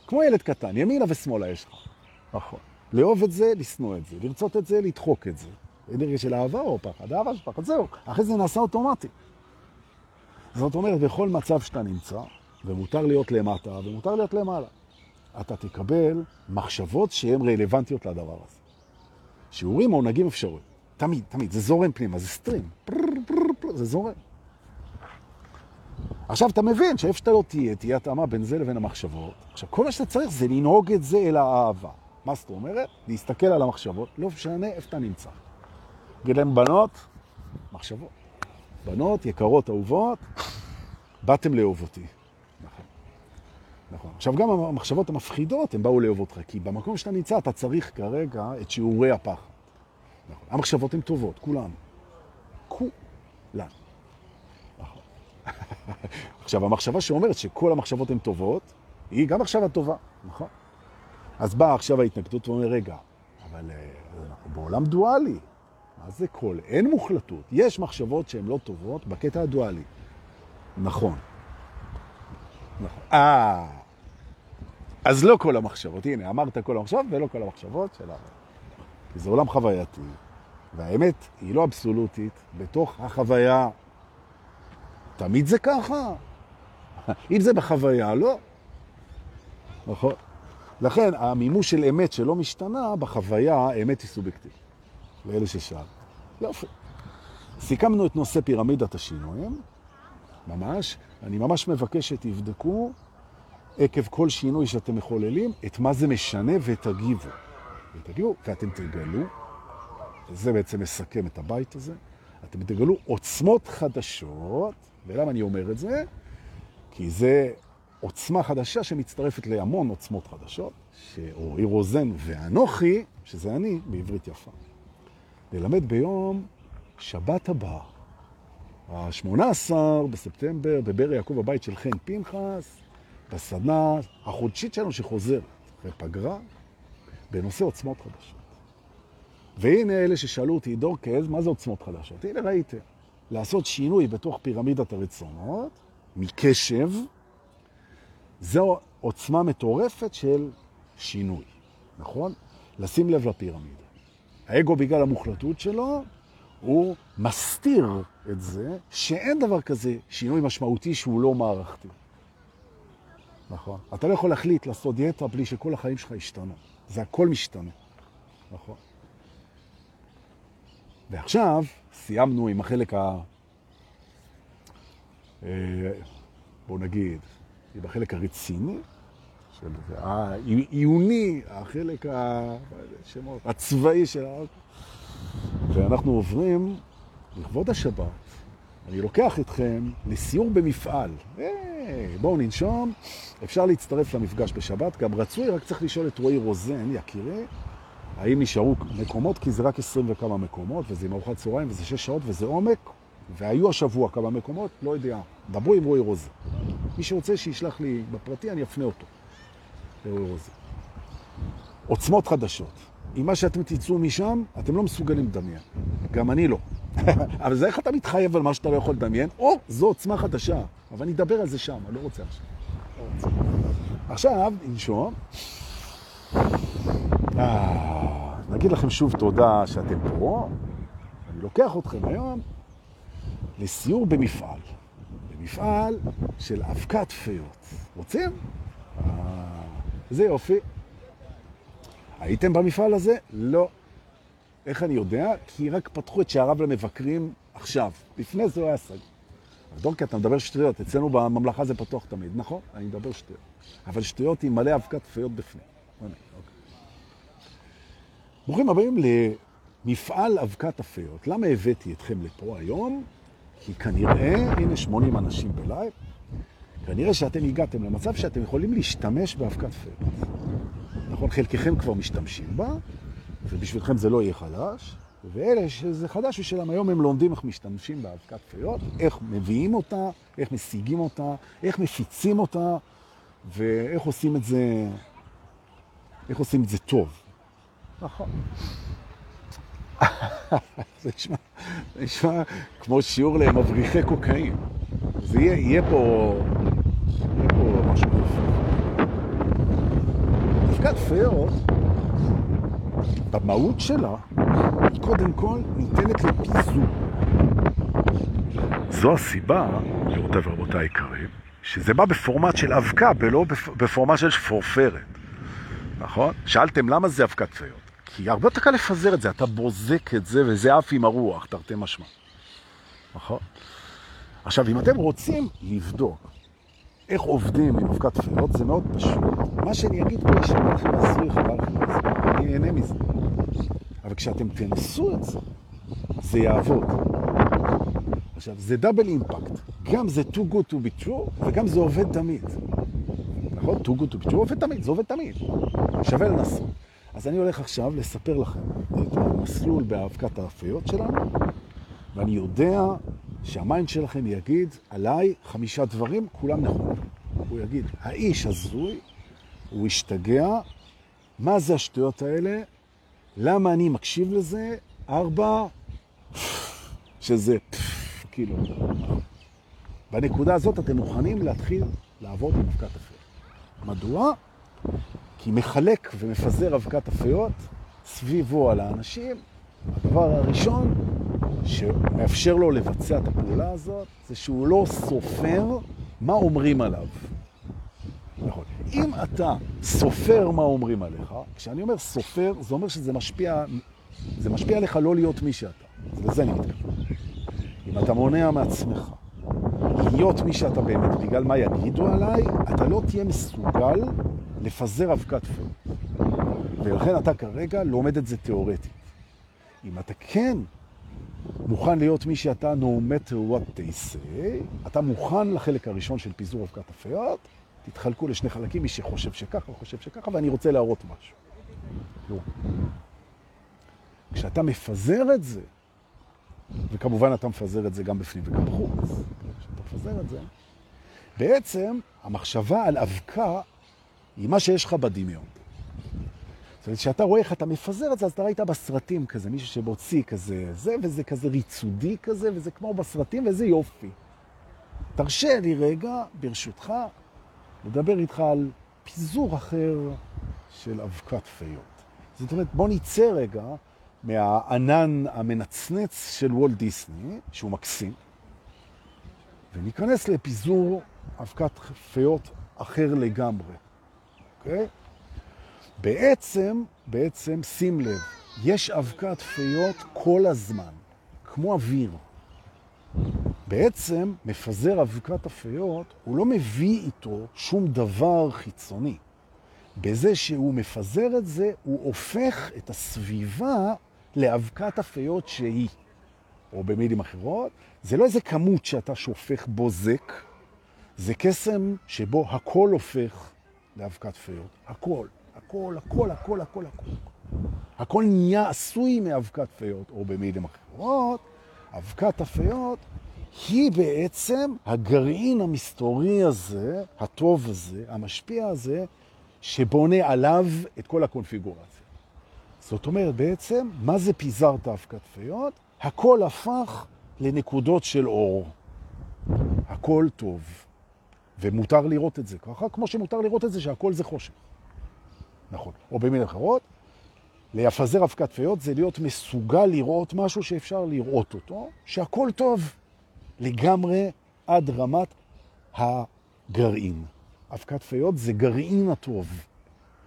כמו ילד קטן, ימינה ושמאלה יש לך. נכון. לאהוב את זה, לשנוא את זה. לרצות את זה, לדחוק את זה. אנרגיה של אהבה או פחד? אהבה של פחד, זהו. אחרי זה נעשה אוטומטי. זאת אומרת, בכל מצב שאתה נמצא, ומותר להיות למטה, ומותר להיות למעלה. אתה תקבל מחשבות שהן רלוונטיות לדבר הזה. שיעורים מעונגים אפשריים. תמיד, תמיד. זה זורם פנימה, זה סטרים. זה זורם. עכשיו אתה מבין שאיפה שאתה לא תהיה, תהיה התאמה בין זה לבין המחשבות. עכשיו, כל מה שאתה צריך זה לנהוג את זה אל האהבה. מה זאת אומרת? להסתכל על המחשבות, לא משנה איפה אתה נמצא. נגיד להם בנות, מחשבות. בנות יקרות, אהובות, באתם לאהוב אותי. נכון. נכון. עכשיו, גם המחשבות המפחידות, הן באו לאהוב אותך, כי במקום שאתה נמצא, אתה צריך כרגע את שיעורי הפחד. נכון. המחשבות הן טובות, כולן. כולן. נכון. עכשיו, המחשבה שאומרת שכל המחשבות הן טובות, היא גם מחשבה טובה, נכון? אז באה עכשיו ההתנגדות ואומר, רגע, אבל אה, אנחנו בעולם דואלי. מה זה כל? אין מוחלטות. יש מחשבות שהן לא טובות בקטע הדואלי. נכון. נכון. אה, אז לא כל המחשבות. הנה, אמרת כל המחשבות ולא כל המחשבות של. כי זה עולם חווייתי, והאמת היא לא אבסולוטית בתוך החוויה. תמיד זה ככה. אם זה בחוויה, לא. נכון. לכן, המימוש של אמת שלא משתנה, בחוויה, האמת היא סובייקטיבית. לאלה ששאל. יופי. סיכמנו את נושא פירמידת השינויים, ממש. אני ממש מבקש שתבדקו עקב כל שינוי שאתם מחוללים, את מה זה משנה ותגיבו. ותגיבו, ואתם תגלו, וזה בעצם מסכם את הבית הזה, אתם תגלו עוצמות חדשות, ולמה אני אומר את זה? כי זה עוצמה חדשה שמצטרפת להמון עוצמות חדשות, שאורי רוזן ואנוכי, שזה אני, בעברית יפה. נלמד ביום שבת הבא, ה-18 בספטמבר, בבר יעקב הבית של חן פנחס, בסדנה החודשית שלנו שחוזרת אחרי פגרה, בנושא עוצמות חדשות. והנה אלה ששאלו אותי, דורקז, מה זה עוצמות חדשות? הנה ראיתם, לעשות שינוי בתוך פירמידת הרצונות, מקשב, זו עוצמה מטורפת של שינוי, נכון? לשים לב לפירמידה. האגו בגלל המוחלטות שלו, הוא מסתיר את זה שאין דבר כזה שינוי משמעותי שהוא לא מערכתי. נכון. אתה לא יכול להחליט לעשות דיאטה בלי שכל החיים שלך ישתנו. זה הכל משתנה. נכון. ועכשיו סיימנו עם החלק ה... אה, בוא נגיד, עם החלק הרציני, של העיוני, החלק השמות, הצבאי של האוטו. ואנחנו עוברים, לכבוד השבת, אני לוקח אתכם לסיור במפעל. Hey, בואו ננשום, אפשר להצטרף למפגש בשבת, גם רצוי, רק צריך לשאול את רועי רוזן, יקירי, האם נשארו מקומות, כי זה רק 20 וכמה מקומות, וזה עם ארוחת צהריים, וזה 6 שעות, וזה עומק, והיו השבוע כמה מקומות, לא יודע. דברו עם רועי רוזן. מי שרוצה שישלח לי בפרטי, אני אפנה אותו. לרועי רוזן. עוצמות חדשות. עם מה שאתם תצאו משם, אתם לא מסוגלים לדמיין. גם אני לא. אבל זה איך אתה מתחייב על מה שאתה לא יכול לדמיין, או זו עוצמה חדשה. אבל אני אדבר על זה שם, אני לא רוצה עכשיו. עכשיו, ננשום. אה, נגיד לכם שוב תודה שאתם פה. אני לוקח אתכם היום לסיור במפעל. במפעל של אבקת פיות. רוצים? אה, זה יופי. הייתם במפעל הזה? לא. איך אני יודע? כי רק פתחו את שעריו למבקרים עכשיו. לפני זה הוא היה סגור. דורקי, אתה מדבר שטויות. אצלנו בממלכה זה פתוח תמיד. נכון, אני מדבר שטויות. אבל שטויות עם מלא אבקת פיות בפנים. אוקיי. ברוכים הבאים למפעל אבקת הפיות. למה הבאתי אתכם לפה היום? כי כנראה, הנה 80 אנשים בלייב, כנראה שאתם הגעתם למצב שאתם יכולים להשתמש באבקת פיות. נכון, חלקכם כבר משתמשים בה, ובשבילכם זה לא יהיה חדש, ואלה שזה חדש בשבילם, היום הם לומדים איך משתמשים באבקת פיות, איך מביאים אותה, איך משיגים אותה, איך מפיצים אותה, ואיך עושים את זה, איך עושים את זה טוב. נכון. זה נשמע, זה נשמע כמו שיעור למבריחי קוקאין. זה יהיה, יהיה פה, יהיה פה משהו אבקת פיות, במהות שלה, היא קודם כל ניתנת לפיזור. זו הסיבה, רבותיי ורבותיי היקרים, שזה בא בפורמט של אבקה ולא בפורמט של פורפרת. נכון? שאלתם למה זה אבקת פיות? כי הרבה יותר קל לפזר את זה, אתה בוזק את זה וזה אף עם הרוח, תרתי משמע. נכון? עכשיו, אם אתם רוצים לבדוק איך עובדים עם אבקת פיות, זה מאוד פשוט. מה שאני אגיד פה ישמע לכם הזוי חבל אני אהנה מזה. אבל כשאתם תנסו את זה, זה יעבוד. עכשיו, זה double impact. גם זה too good to be true, וגם זה עובד תמיד. נכון? too good to be true עובד תמיד, זה עובד תמיד. שווה לנסות. אז אני הולך עכשיו לספר לכם את המסלול באבקת הפיות שלנו, ואני יודע שה mind שלכם יגיד עליי חמישה דברים, כולם נכונים. הוא יגיד, האיש הזוי, הוא השתגע, מה זה השטויות האלה? למה אני מקשיב לזה? ארבע, שזה כאילו. בנקודה הזאת אתם מוכנים להתחיל לעבוד עם אבקת אפיות. מדוע? כי מחלק ומפזר אבקת אפיות סביבו על האנשים. הדבר הראשון שמאפשר לו לבצע את הפעולה הזאת, זה שהוא לא סופר מה אומרים עליו. נכון. אם אתה סופר מה אומרים עליך, כשאני אומר סופר, זה אומר שזה משפיע, זה משפיע עליך לא להיות מי שאתה. לזה אני מתכוון. אם אתה מונע מעצמך להיות מי שאתה באמת, בגלל מה יגידו עליי, אתה לא תהיה מסוגל לפזר אבקת פור. ולכן אתה כרגע לומד את זה תיאורטית. אם אתה כן מוכן להיות מי שאתה, no matter what they say, אתה מוכן לחלק הראשון של פיזור אבקת הפיות, תתחלקו לשני חלקים, מי שחושב שככה, חושב שככה, ואני רוצה להראות משהו. לא. כשאתה מפזר את זה, וכמובן אתה מפזר את זה גם בפנים וגם בחוץ, כשאתה מפזר את זה, בעצם המחשבה על אבקה היא מה שיש לך בדמיון. זאת אומרת, כשאתה רואה איך אתה מפזר את זה, אז אתה ראית בסרטים כזה, מישהו שמוציא כזה, זה, וזה כזה ריצודי כזה, וזה כמו בסרטים, וזה יופי. תרשה לי רגע, ברשותך, לדבר איתך על פיזור אחר של אבקת פיות. זאת אומרת, בוא נצא רגע מהענן המנצנץ של וולט דיסני, שהוא מקסים, וניכנס לפיזור אבקת פיות אחר לגמרי, אוקיי? Okay? בעצם, בעצם, שים לב, יש אבקת פיות כל הזמן, כמו אוויר. בעצם, מפזר אבקת הפיות, הוא לא מביא איתו שום דבר חיצוני. בזה שהוא מפזר את זה, הוא הופך את הסביבה לאבקת הפיות שהיא. או במילים אחרות, זה לא איזה כמות שאתה שופך בו זק, זה קסם שבו הכל הופך לאבקת פיות. הכל. הכל, הכל, הכל, הכל, הכל. הכל נהיה עשוי מאבקת פיות, או במילים אחרות, אבקת הפיות היא בעצם הגרעין המסתורי הזה, הטוב הזה, המשפיע הזה, שבונה עליו את כל הקונפיגורציה. זאת אומרת, בעצם, מה זה פיזרת אבקת פיות? הכל הפך לנקודות של אור. הכל טוב. ומותר לראות את זה ככה, כמו שמותר לראות את זה שהכל זה חושך. נכון. או במילים אחרות, לפזר אבקת פיות זה להיות מסוגל לראות משהו שאפשר לראות אותו, שהכל טוב לגמרי עד רמת הגרעין. אבקת פיות זה גרעין הטוב.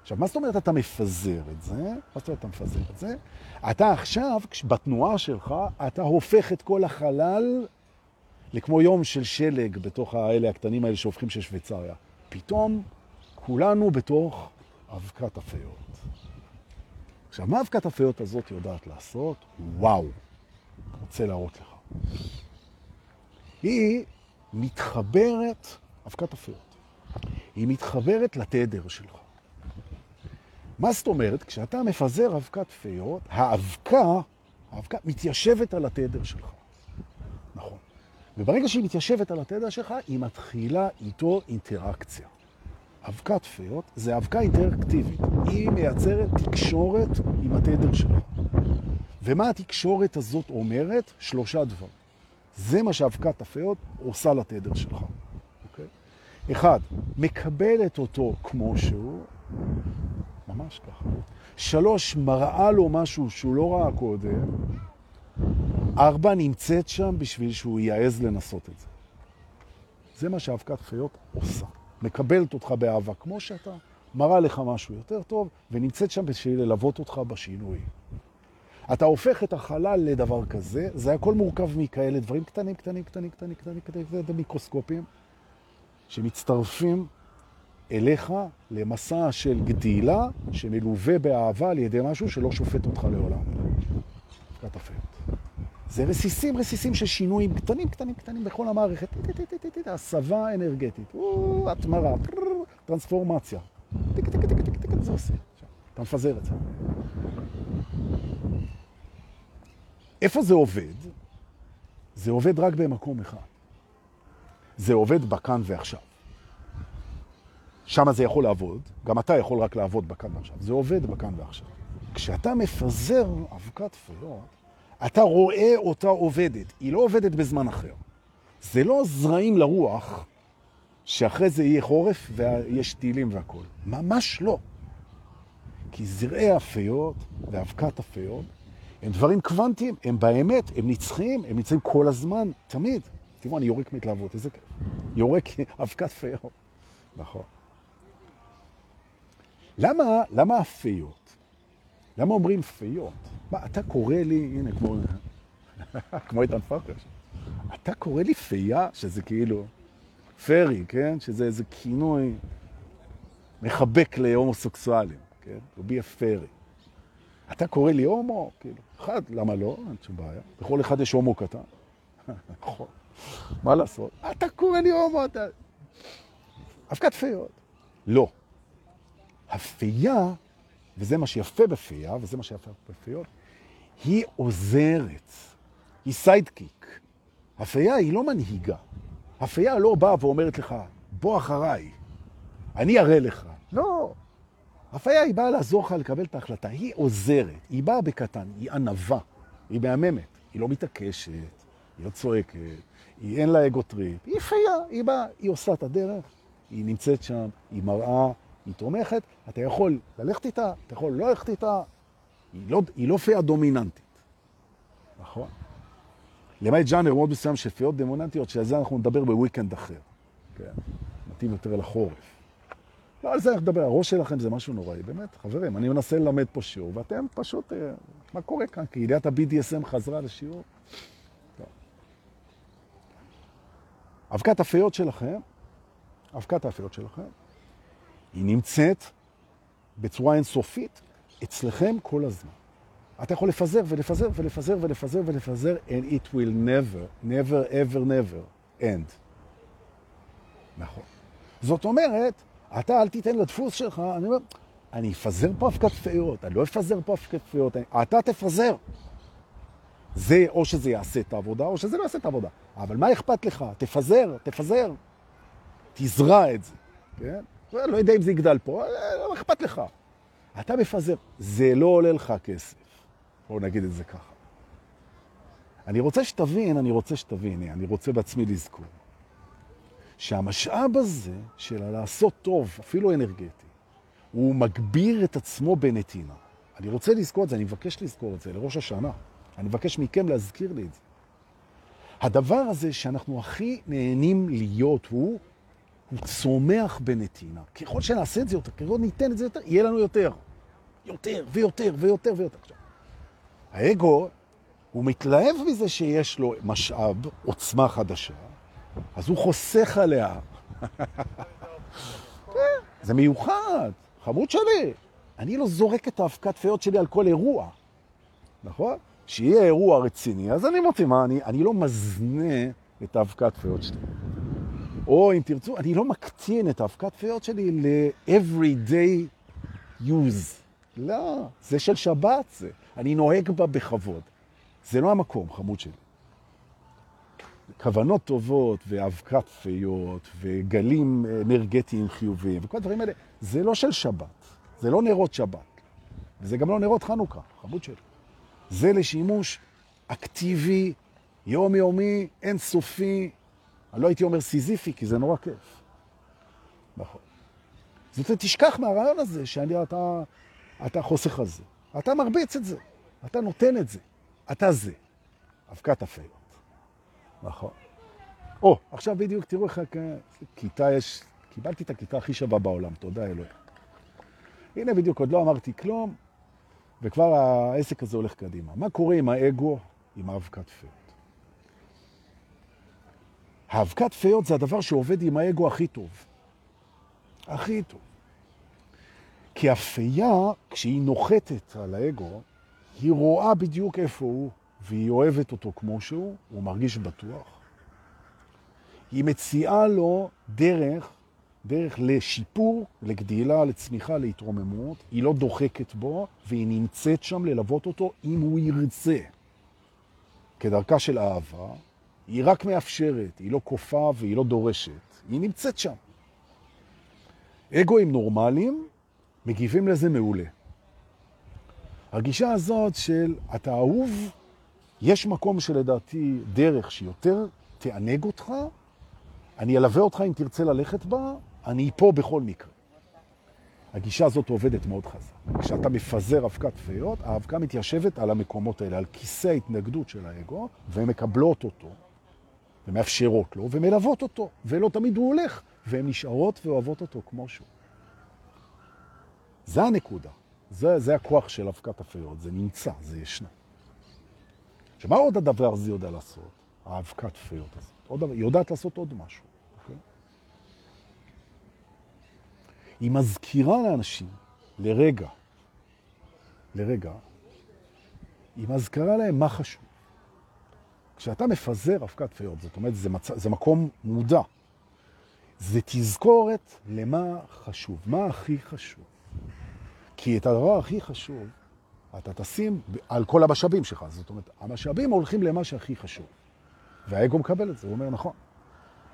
עכשיו, מה זאת אומרת אתה מפזר את זה? מה זאת אומרת אתה מפזר את זה? אתה עכשיו, בתנועה שלך, אתה הופך את כל החלל לכמו יום של שלג בתוך האלה הקטנים האלה שהופכים של שוויצריה. פתאום כולנו בתוך אבקת הפיות. עכשיו, מה אבקת הפיות הזאת יודעת לעשות? וואו, רוצה להראות לך. היא מתחברת, אבקת הפיות, היא מתחברת לתדר שלך. מה זאת אומרת? כשאתה מפזר אבקת פיות, האבקה, האבקה מתיישבת על התדר שלך. נכון. וברגע שהיא מתיישבת על התדר שלך, היא מתחילה איתו אינטראקציה. אבקת פיות זה אבקה אינטראקטיבית. היא מייצרת תקשורת עם התדר שלך. ומה התקשורת הזאת אומרת? שלושה דברים. זה מה שאבקת הפיות עושה לתדר שלך. אוקיי? אחד, מקבלת אותו כמו שהוא, ממש ככה. שלוש, מראה לו משהו שהוא לא ראה קודם. ארבע, נמצאת שם בשביל שהוא יעז לנסות את זה. זה מה שאבקת פיות עושה. מקבלת אותך באהבה כמו שאתה, מראה לך משהו יותר טוב, ונמצאת שם בשביל ללוות אותך בשינוי. אתה הופך את החלל לדבר כזה, זה הכל מורכב מכאלה דברים קטנים, קטנים, קטנים, קטנים, קטנים, קטנים, קטנים, מיקרוסקופים, שמצטרפים אליך למסע של גדילה שמלווה באהבה על ידי משהו שלא שופט אותך לעולם. הפיות. זה רסיסים, רסיסים של שינויים קטנים, קטנים, קטנים בכל המערכת. הסבה אנרגטית, התמרה, טרנספורמציה. זה עושה. אתה מפזר את זה. איפה זה עובד? זה עובד רק במקום אחד. זה עובד בכאן ועכשיו. שם זה יכול לעבוד, גם אתה יכול רק לעבוד בכאן ועכשיו. זה עובד בכאן ועכשיו. כשאתה מפזר אבקת פיות, אתה רואה אותה עובדת, היא לא עובדת בזמן אחר. זה לא זרעים לרוח, שאחרי זה יהיה חורף ויש טילים והכל. ממש לא. כי זרעי הפיות ואבקת הפיות הם דברים קוונטיים, הם באמת, הם נצחיים, הם נמצאים כל הזמן, תמיד. תראו, אני יורק מתלהבות, איזה כיף. יורק אבקת פיות. נכון. למה, למה הפיות? למה אומרים פיות? מה, אתה קורא לי, הנה, כמו, כמו איתן פרקש, אתה קורא לי פיה, שזה כאילו פרי, כן? שזה איזה כינוי מחבק להומוסקסואלים, כן? a fairy. אתה קורא לי הומו? כאילו, אחד, למה לא? אין שום בעיה. בכל אחד יש הומו קטן. נכון. מה לעשות? אתה קורא לי הומו, אתה... אבקת פיות. לא. הפייה, וזה מה שיפה בפייה, וזה מה שיפה בפיות, היא עוזרת. היא סיידקיק. הפייה היא לא מנהיגה. הפייה לא באה ואומרת לך, בוא אחריי, אני אראה לך. לא. הפייה היא באה לעזור לך לקבל את ההחלטה. היא עוזרת, היא באה בקטן, היא ענווה, היא מהממת, היא לא מתעקשת, היא לא צועקת, היא אין לה ego trip, היא פייה, היא באה, היא עושה את הדרך, היא נמצאת שם, היא מראה, היא תומכת, אתה יכול ללכת איתה, אתה יכול לא ללכת איתה, היא לא, היא לא פייה דומיננטית, נכון? למעט ג'אנר מאוד מסוים של פיות דומיננטיות, שעל זה אנחנו נדבר בוויקנד אחר, כן? מתאים יותר לחורף. לא על זה אנחנו נדבר, הראש שלכם זה משהו נוראי, באמת, חברים, אני מנסה ללמד פה שיעור, ואתם פשוט, אה, מה קורה כאן? ידיעת ה-BDSM חזרה לשיעור. אבקת הפיות שלכם, אבקת הפיות שלכם, היא נמצאת בצורה אינסופית אצלכם כל הזמן. אתה יכול לפזר ולפזר ולפזר ולפזר ולפזר, and it will never, never, ever, never end. נכון. זאת אומרת, אתה אל תיתן לדפוס שלך, אני אומר, אני אפזר פה אבקת פיות, אני לא אפזר פה אבקת פיות, אתה תפזר. זה או שזה יעשה את העבודה, או שזה לא יעשה את העבודה. אבל מה אכפת לך? תפזר, תפזר. תזרע את זה, כן? לא יודע אם זה יגדל פה, לא אכפת לך. אתה מפזר. זה לא עולה לך כסף. בואו נגיד את זה ככה. אני רוצה שתבין, אני רוצה שתבין, אני רוצה בעצמי לזכור. שהמשאב הזה של לעשות טוב, אפילו אנרגטי, הוא מגביר את עצמו בנתינה. אני רוצה לזכור את זה, אני מבקש לזכור את זה לראש השנה. אני מבקש מכם להזכיר לי את זה. הדבר הזה שאנחנו הכי נהנים להיות הוא, הוא צומח בנתינה. ככל שנעשה את זה יותר, ככל ניתן את זה יותר, יהיה לנו יותר. יותר ויותר ויותר ויותר. האגו, הוא מתלהב מזה שיש לו משאב, עוצמה חדשה, אז הוא חוסך עליה. זה מיוחד, חמוד שלי. אני לא זורק את האבקת פיות שלי על כל אירוע, נכון? שיהיה אירוע רציני, אז אני מוצא מה, אני, אני לא מזנה את האבקת פיות שלי. או אם תרצו, אני לא מקטין את האבקת פיות שלי ל-everyday use. לא, זה של שבת זה. אני נוהג בה בכבוד. זה לא המקום, חמוד שלי. כוונות טובות ואבקת פיות וגלים אנרגטיים חיוביים וכל הדברים האלה, זה לא של שבת, זה לא נרות שבת, וזה גם לא נרות חנוכה, חמוד שלי. זה לשימוש אקטיבי, יומיומי, אינסופי, אני לא הייתי אומר סיזיפי, כי זה נורא כיף. נכון. זאת אומרת, תשכח מהרעיון הזה שאתה אתה חוסך על זה. אתה מרביץ את זה, אתה נותן את זה, אתה זה. אבקת הפיות. נכון. או, עכשיו בדיוק תראו איך כיתה יש, קיבלתי את הכיתה הכי שווה בעולם, תודה אלוהים. הנה בדיוק, עוד לא אמרתי כלום, וכבר העסק הזה הולך קדימה. מה קורה עם האגו, עם האבקת פיות? האבקת פיות זה הדבר שעובד עם האגו הכי טוב. הכי טוב. כי הפייה, כשהיא נוחתת על האגו, היא רואה בדיוק איפה הוא, והיא אוהבת אותו כמו שהוא, הוא מרגיש בטוח. היא מציעה לו דרך, דרך לשיפור, לגדילה, לצמיחה, להתרוממות. היא לא דוחקת בו, והיא נמצאת שם ללוות אותו אם הוא ירצה. כדרכה של אהבה, היא רק מאפשרת, היא לא כופה והיא לא דורשת. היא נמצאת שם. אגואים נורמליים מגיבים לזה מעולה. הגישה הזאת של אתה אהוב, יש מקום שלדעתי דרך שיותר תענג אותך, אני אלווה אותך אם תרצה ללכת בה, אני פה בכל מקרה. הגישה הזאת עובדת מאוד חזק. כשאתה מפזר אבקת פיות, האבקה מתיישבת על המקומות האלה, על כיסא ההתנגדות של האגו, והן מקבלות אותו, ומאפשרות לו, ומלוות אותו, ולא תמיד הוא הולך, והן נשארות ואוהבות אותו כמו שהוא. זה הנקודה. זה, זה הכוח של אבקת הפיות, זה נמצא, זה ישנה. שמה עוד הדבר הזה יודע לעשות? האבקת פיות הזאת. עוד, היא יודעת לעשות עוד משהו. אוקיי? היא מזכירה לאנשים, לרגע, לרגע, היא מזכירה להם מה חשוב. כשאתה מפזר אבקת פיות, זאת אומרת, זה, מצ... זה מקום מודע. זה תזכורת למה חשוב, מה הכי חשוב. כי את הדבר הכי חשוב, אתה תשים על כל המשאבים שלך. זאת אומרת, המשאבים הולכים למה שהכי חשוב. והאגו מקבל את זה, הוא אומר, נכון,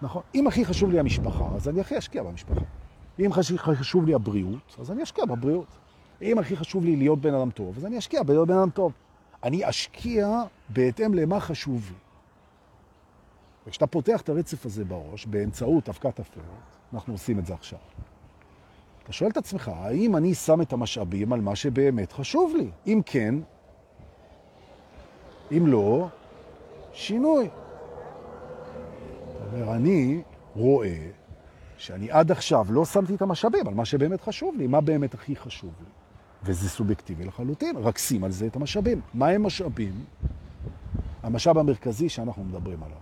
נכון. אם הכי חשוב לי המשפחה, אז אני הכי אשקיע במשפחה. אם הכי חשוב לי הבריאות, אז אני אשקיע בבריאות. אם הכי חשוב לי להיות בן אדם טוב, אז אני אשקיע בלהיות בן אדם טוב. אני אשקיע בהתאם למה חשוב לי. וכשאתה פותח את הרצף הזה בראש, באמצעות אבקת הפירות, אנחנו עושים את זה עכשיו. אתה שואל את עצמך, האם אני שם את המשאבים על מה שבאמת חשוב לי? אם כן, אם לא, שינוי. זאת אומרת, אני רואה שאני עד עכשיו לא שמתי את המשאבים על מה שבאמת חשוב לי, מה באמת הכי חשוב לי. וזה סובייקטיבי לחלוטין, רק שים על זה את המשאבים. מה הם משאבים? המשאב המרכזי שאנחנו מדברים עליו.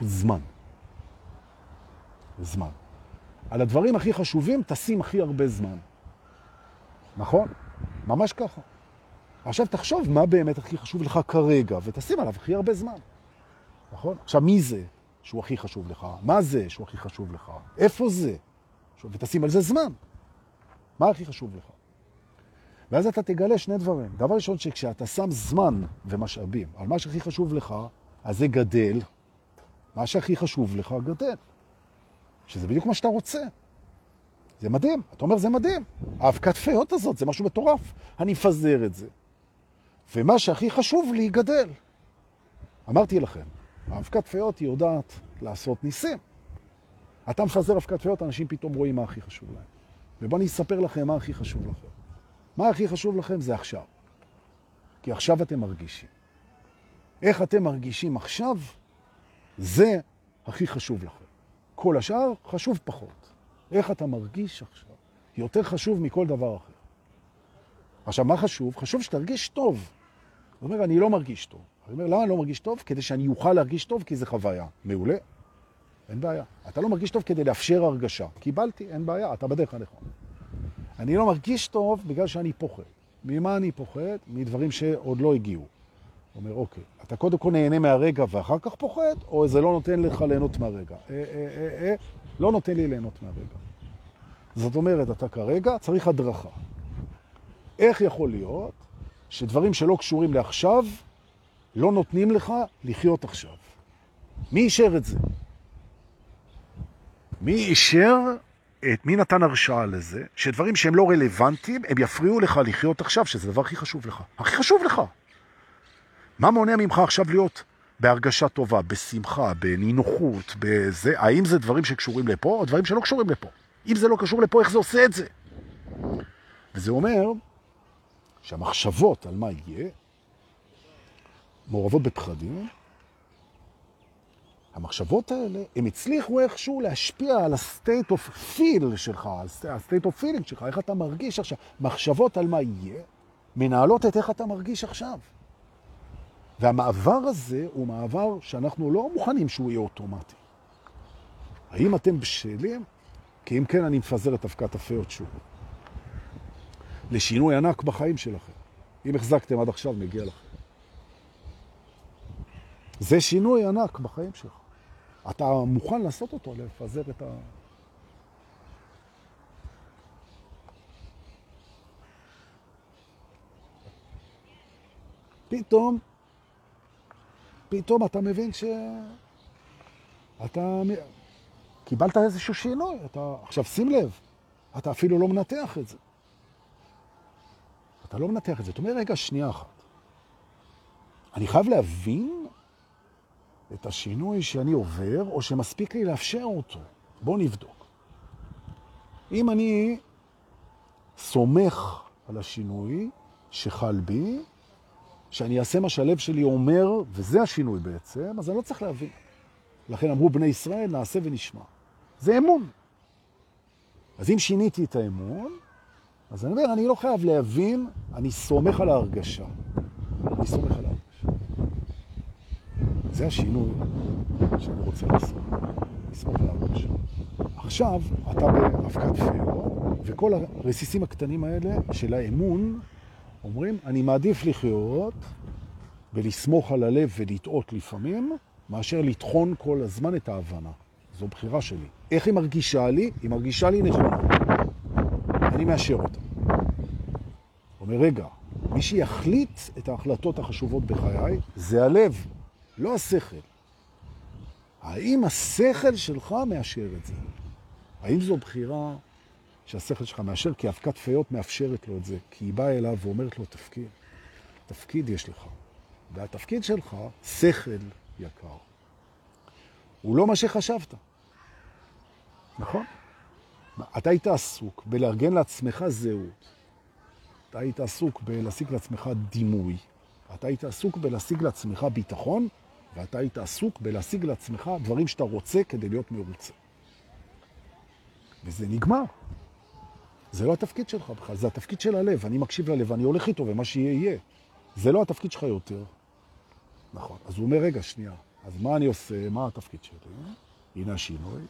זמן. זמן. על הדברים הכי חשובים תשים הכי הרבה זמן. נכון? ממש ככה. עכשיו תחשוב מה באמת הכי חשוב לך כרגע, ותשים עליו הכי הרבה זמן. נכון? עכשיו, מי זה שהוא הכי חשוב לך? מה זה שהוא הכי חשוב לך? איפה זה? ותשים על זה זמן. מה הכי חשוב לך? ואז אתה תגלה שני דברים. דבר ראשון, שכשאתה שם זמן ומשאבים על מה שהכי חשוב לך, אז זה גדל. מה שהכי חשוב לך גדל. שזה בדיוק מה שאתה רוצה. זה מדהים. אתה אומר, זה מדהים. האבקת פיות הזאת, זה משהו מטורף. אני מפזר את זה. ומה שהכי חשוב לי גדל. אמרתי לכם, האבקת פיות היא יודעת לעשות ניסים. אתה מפזר אבקת פיות, אנשים פתאום רואים מה הכי חשוב להם. ובואו אני אספר לכם מה הכי חשוב לכם. מה הכי חשוב לכם זה עכשיו. כי עכשיו אתם מרגישים. איך אתם מרגישים עכשיו, זה הכי חשוב לכם. כל השאר חשוב פחות. איך אתה מרגיש עכשיו? יותר חשוב מכל דבר אחר. עכשיו, מה חשוב? חשוב שתרגיש טוב. זאת אומרת, אני לא מרגיש טוב. אני אומר, למה אני לא מרגיש טוב? כדי שאני אוכל להרגיש טוב, כי זה חוויה. מעולה. אין בעיה. אתה לא מרגיש טוב כדי לאפשר הרגשה. קיבלתי, אין בעיה, אתה בדרך הנכון. אני לא מרגיש טוב בגלל שאני פוחד. ממה אני פוחד? מדברים שעוד לא הגיעו. אומר, אוקיי, אתה קודם כל נהנה מהרגע ואחר כך פוחד, או זה לא נותן לך ליהנות מהרגע? אה, אה, אה, אה, לא נותן לי ליהנות מהרגע. זאת אומרת, אתה כרגע צריך הדרכה. איך יכול להיות שדברים שלא קשורים לעכשיו, לא נותנים לך לחיות עכשיו? מי אישר את זה? מי אישר, את מי נתן הרשאה לזה, שדברים שהם לא רלוונטיים, הם יפריעו לך לחיות עכשיו, שזה הדבר הכי חשוב לך. הכי חשוב לך. מה מונע ממך עכשיו להיות בהרגשה טובה, בשמחה, בנינוחות, בזה? האם זה דברים שקשורים לפה או דברים שלא קשורים לפה? אם זה לא קשור לפה, איך זה עושה את זה? וזה אומר שהמחשבות על מה יהיה מעורבות בפחדים, המחשבות האלה, הם הצליחו איכשהו להשפיע על ה-state of feel שלך, ה-state of feeling שלך, איך אתה מרגיש עכשיו. מחשבות על מה יהיה, מנהלות את איך אתה מרגיש עכשיו. והמעבר הזה הוא מעבר שאנחנו לא מוכנים שהוא יהיה אוטומטי. האם אתם בשלים? כי אם כן, אני מפזר את אבקת הפיות שוב. לשינוי ענק בחיים שלכם. אם החזקתם עד עכשיו, מגיע לכם. זה שינוי ענק בחיים שלך. אתה מוכן לעשות אותו, לפזר את ה... פתאום, פתאום אתה מבין ש... אתה קיבלת איזשהו שינוי. אתה... עכשיו, שים לב, אתה אפילו לא מנתח את זה. אתה לא מנתח את זה. אתה אומר, רגע, שנייה אחת. אני חייב להבין את השינוי שאני עובר, או שמספיק לי לאפשר אותו. בואו נבדוק. אם אני סומך על השינוי שחל בי, שאני אעשה מה שהלב שלי אומר, וזה השינוי בעצם, אז אני לא צריך להבין. לכן אמרו בני ישראל, נעשה ונשמע. זה אמון. אז אם שיניתי את האמון, אז אני אומר, אני לא חייב להבין, אני סומך על ההרגשה. אני סומך על ההרגשה. זה השינוי שאני רוצה לעשות. לסמוך על ההרגשה. עכשיו, אתה באבקת פרו, וכל הרסיסים הקטנים האלה של האמון אומרים, אני מעדיף לחיות ולסמוך על הלב ולטעות לפעמים, מאשר לטחון כל הזמן את ההבנה. זו בחירה שלי. איך היא מרגישה לי? היא מרגישה לי נכונה. אני מאשר אותה. אומר, רגע, מי שיחליט את ההחלטות החשובות בחיי זה הלב, לא השכל. האם השכל שלך מאשר את זה? האם זו בחירה שהשכל שלך מאשר? כי אבקת פיות מאפשרת לו את זה, כי היא באה אליו ואומרת לו, תפקיד. תפקיד יש לך. והתפקיד שלך, שכל יקר. הוא לא מה שחשבת. נכון? אתה היית עסוק בלארגן לעצמך זהות. אתה היית עסוק בלהשיג לעצמך דימוי. אתה היית עסוק בלהשיג לעצמך ביטחון, ואתה היית עסוק בלהשיג לעצמך דברים שאתה רוצה כדי להיות מרוצה. וזה נגמר. זה לא התפקיד שלך בכלל, זה התפקיד של הלב. אני מקשיב ללב, אני הולך איתו, ומה שיהיה יהיה. זה לא התפקיד שלך יותר. נכון. אז הוא אומר, רגע, שנייה. אז מה אני עושה? מה התפקיד שלי? הנה השינוי.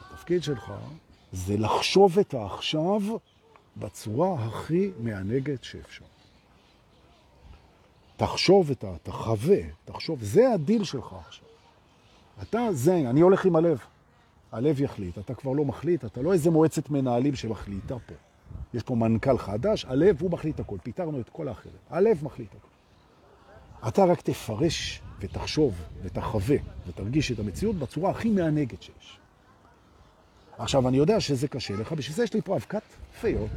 התפקיד שלך זה לחשוב את העכשיו בצורה הכי מענגת שאפשר. תחשוב את ה... תחווה, תחשוב, זה הדיל שלך עכשיו. אתה זין, אני הולך עם הלב. הלב יחליט, אתה כבר לא מחליט, אתה לא איזה מועצת מנהלים שמחליטה פה. יש פה מנכ"ל חדש, הלב הוא מחליט הכל, פיתרנו את כל האחרים. הלב מחליט הכל. אתה רק תפרש ותחשוב ותחווה ותרגיש את המציאות בצורה הכי מענגת שיש. עכשיו, אני יודע שזה קשה לך, בשביל זה יש לי פה אבקת פיות,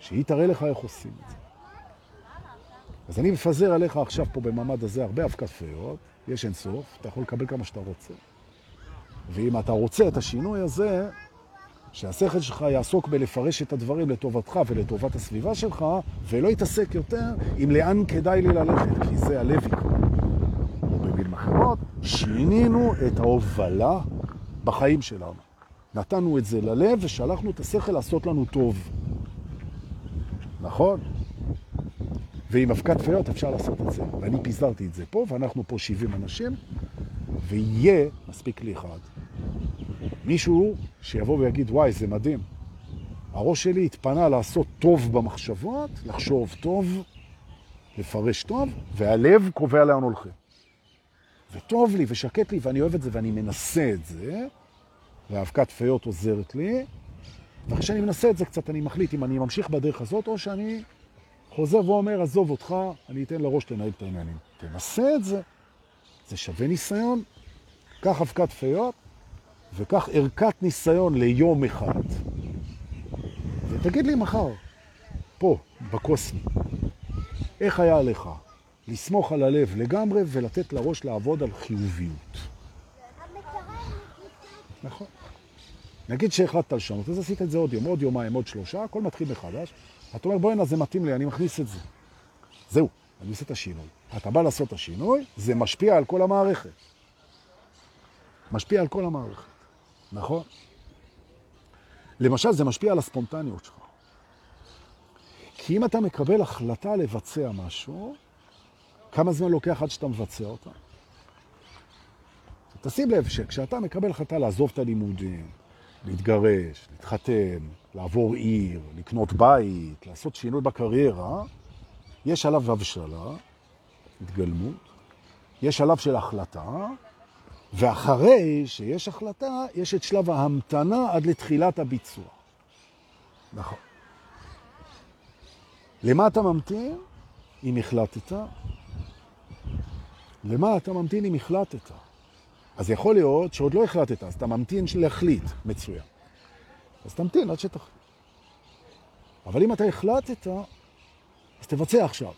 שהיא תראה לך איך עושים את זה. אז אני מפזר עליך עכשיו פה במעמד הזה הרבה אבקת פיות, יש אין סוף, אתה יכול לקבל כמה שאתה רוצה. ואם אתה רוצה את השינוי הזה, שהשכל שלך יעסוק בלפרש את הדברים לטובתך ולטובת הסביבה שלך, ולא יתעסק יותר עם לאן כדאי לי ללכת, כי זה הלב יקרה. או במילים אחרות, שינינו את ההובלה בחיים שלנו. נתנו את זה ללב ושלחנו את השכל לעשות לנו טוב. נכון? ועם אבקת פיות אפשר לעשות את זה. ואני פיזרתי את זה פה, ואנחנו פה 70 אנשים, ויהיה, מספיק לי אחד, מישהו שיבוא ויגיד, וואי, זה מדהים. הראש שלי התפנה לעשות טוב במחשבות, לחשוב טוב, לפרש טוב, והלב קובע לאן הולכים. וטוב לי ושקט לי, ואני אוהב את זה, ואני מנסה את זה, והאבקת פיות עוזרת לי, ואחרי שאני מנסה את זה קצת, אני מחליט אם אני ממשיך בדרך הזאת, או שאני חוזר ואומר, עזוב אותך, אני אתן לראש לנהל את העניינים. תנסה את זה, זה שווה ניסיון. קח אבקת פיות, וקח ערכת ניסיון ליום אחד. ותגיד לי מחר, פה, בקוסמי, איך היה לך לסמוך על הלב לגמרי ולתת לראש לעבוד על חיוביות. נכון. נגיד שהחלטת לשנות, אז עשית את זה עוד יום, עוד יומיים, עוד שלושה, הכל מתחיל מחדש. אתה אומר, בואי הנה, זה מתאים לי, אני מכניס את זה. זהו, אני עושה את השינוי. אתה בא לעשות את השינוי, זה משפיע על כל המערכת. משפיע על כל המערכת, נכון? למשל, זה משפיע על הספונטניות שלך. כי אם אתה מקבל החלטה לבצע משהו, כמה זמן לוקח עד שאתה מבצע אותה? תשים לב שכשאתה מקבל החלטה לעזוב את הלימודים, להתגרש, להתחתן, לעבור עיר, לקנות בית, לעשות שינוי בקריירה, יש שלב הבשלה, התגלמות, יש שלב של החלטה, ואחרי שיש החלטה, יש את שלב ההמתנה עד לתחילת הביצוע. נכון. למה אתה ממתין? אם החלטת. למה אתה ממתין אם החלטת? אז יכול להיות שעוד לא החלטת, אז אתה ממתין להחליט, מצוין. אז תמתין עד שתחליט. אבל אם אתה החלטת, אז תבצע עכשיו.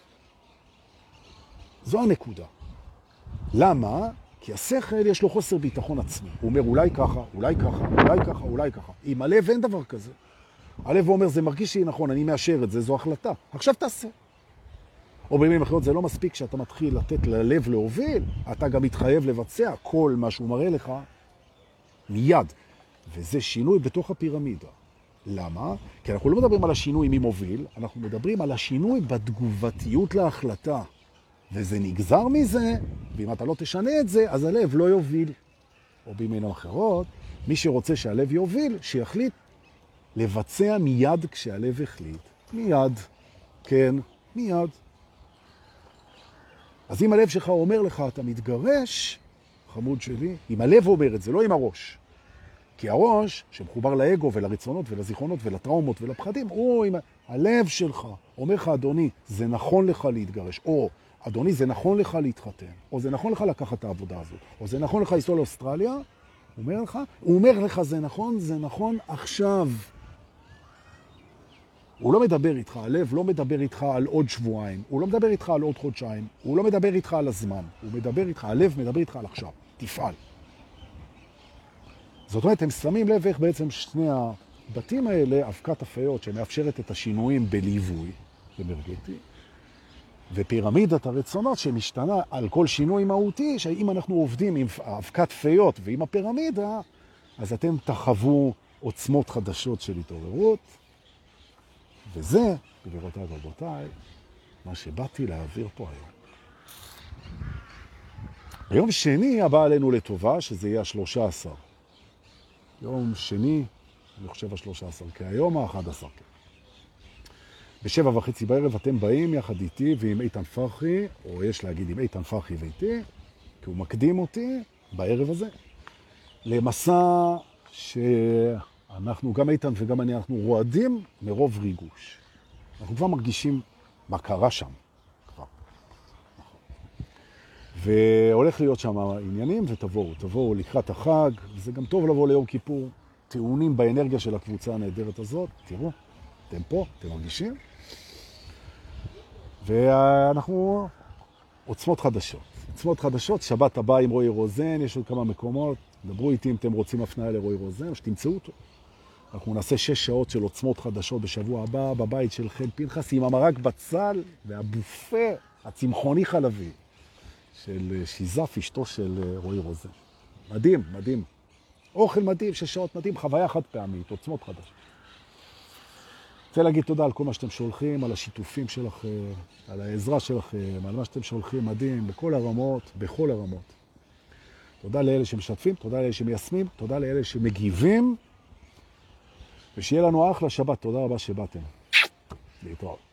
זו הנקודה. למה? כי השכל יש לו חוסר ביטחון עצמי. הוא אומר אולי ככה, אולי ככה, אולי ככה, אולי ככה. עם הלב אין דבר כזה. הלב אומר, זה מרגיש לי נכון, אני מאשר את זה, זו החלטה. עכשיו תעשה. או במילים אחרות, זה לא מספיק שאתה מתחיל לתת ללב להוביל, אתה גם מתחייב לבצע כל מה שהוא מראה לך מיד. וזה שינוי בתוך הפירמידה. למה? כי אנחנו לא מדברים על השינוי מי מוביל, אנחנו מדברים על השינוי בתגובתיות להחלטה. וזה נגזר מזה, ואם אתה לא תשנה את זה, אז הלב לא יוביל. או במילים אחרות, מי שרוצה שהלב יוביל, שיחליט לבצע מיד כשהלב החליט. מיד. כן, מיד. אז אם הלב שלך אומר לך, אתה מתגרש, חמוד שלי, אם הלב אומר את זה, לא עם הראש. כי הראש, שמחובר לאגו ולרצונות ולזיכרונות ולטראומות ולפחדים, הוא עם הלב שלך אומר לך, אדוני, זה נכון לך להתגרש, או אדוני, זה נכון לך להתחתן, או זה נכון לך לקחת את העבודה הזאת, או זה נכון לך לנסוע לאוסטרליה, הוא אומר לך, הוא אומר לך, זה נכון, זה נכון עכשיו. הוא לא מדבר איתך, הלב לא מדבר איתך על עוד שבועיים, הוא לא מדבר איתך על עוד חודשיים, הוא לא מדבר איתך על הזמן, הוא מדבר איתך, הלב מדבר איתך על עכשיו, תפעל. זאת אומרת, הם שמים לב איך בעצם שני הבתים האלה, אבקת הפיות שמאפשרת את השינויים בליווי, במרגטי, ופירמידת הרצונות שמשתנה על כל שינוי מהותי, שאם אנחנו עובדים עם אבקת פיות ועם הפירמידה, אז אתם תחוו עוצמות חדשות של התעוררות, וזה, גבירותיי ורבותיי, מה שבאתי להעביר פה היום. ביום שני הבא עלינו לטובה, שזה יהיה השלושה עשר. יום שני, אני חושב השלושה עשר, כי היום האחד עשר. בשבע וחצי בערב אתם באים יחד איתי ועם איתן פרחי, או יש להגיד עם איתן פרחי ואיתי, כי הוא מקדים אותי בערב הזה, למסע שאנחנו, גם איתן וגם אני, אנחנו רועדים מרוב ריגוש. אנחנו כבר מרגישים מה קרה שם. כבר. והולך להיות שם עניינים, ותבואו, תבואו לקראת החג, וזה גם טוב לבוא ליום כיפור, טעונים באנרגיה של הקבוצה הנהדרת הזאת. תראו, אתם פה, אתם מרגישים? ואנחנו עוצמות חדשות. עוצמות חדשות, שבת הבא עם רועי רוזן, יש עוד כמה מקומות, דברו איתי אם אתם רוצים הפניה לרועי רוזן, או שתמצאו אותו. אנחנו נעשה שש שעות של עוצמות חדשות בשבוע הבא בבית של חן פנחס עם המרק בצל והבופה הצמחוני חלבי של שיזף, אשתו של רועי רוזן. מדהים, מדהים. אוכל מדהים, שש שעות מדהים, חוויה חד פעמית, עוצמות חדשות. רוצה להגיד תודה על כל מה שאתם שולחים, על השיתופים שלכם, על העזרה שלכם, על מה שאתם שולחים מדהים, בכל הרמות, בכל הרמות. תודה לאלה שמשתפים, תודה לאלה שמיישמים, תודה לאלה שמגיבים, ושיהיה לנו אחלה שבת. תודה רבה שבאתם. להתראות.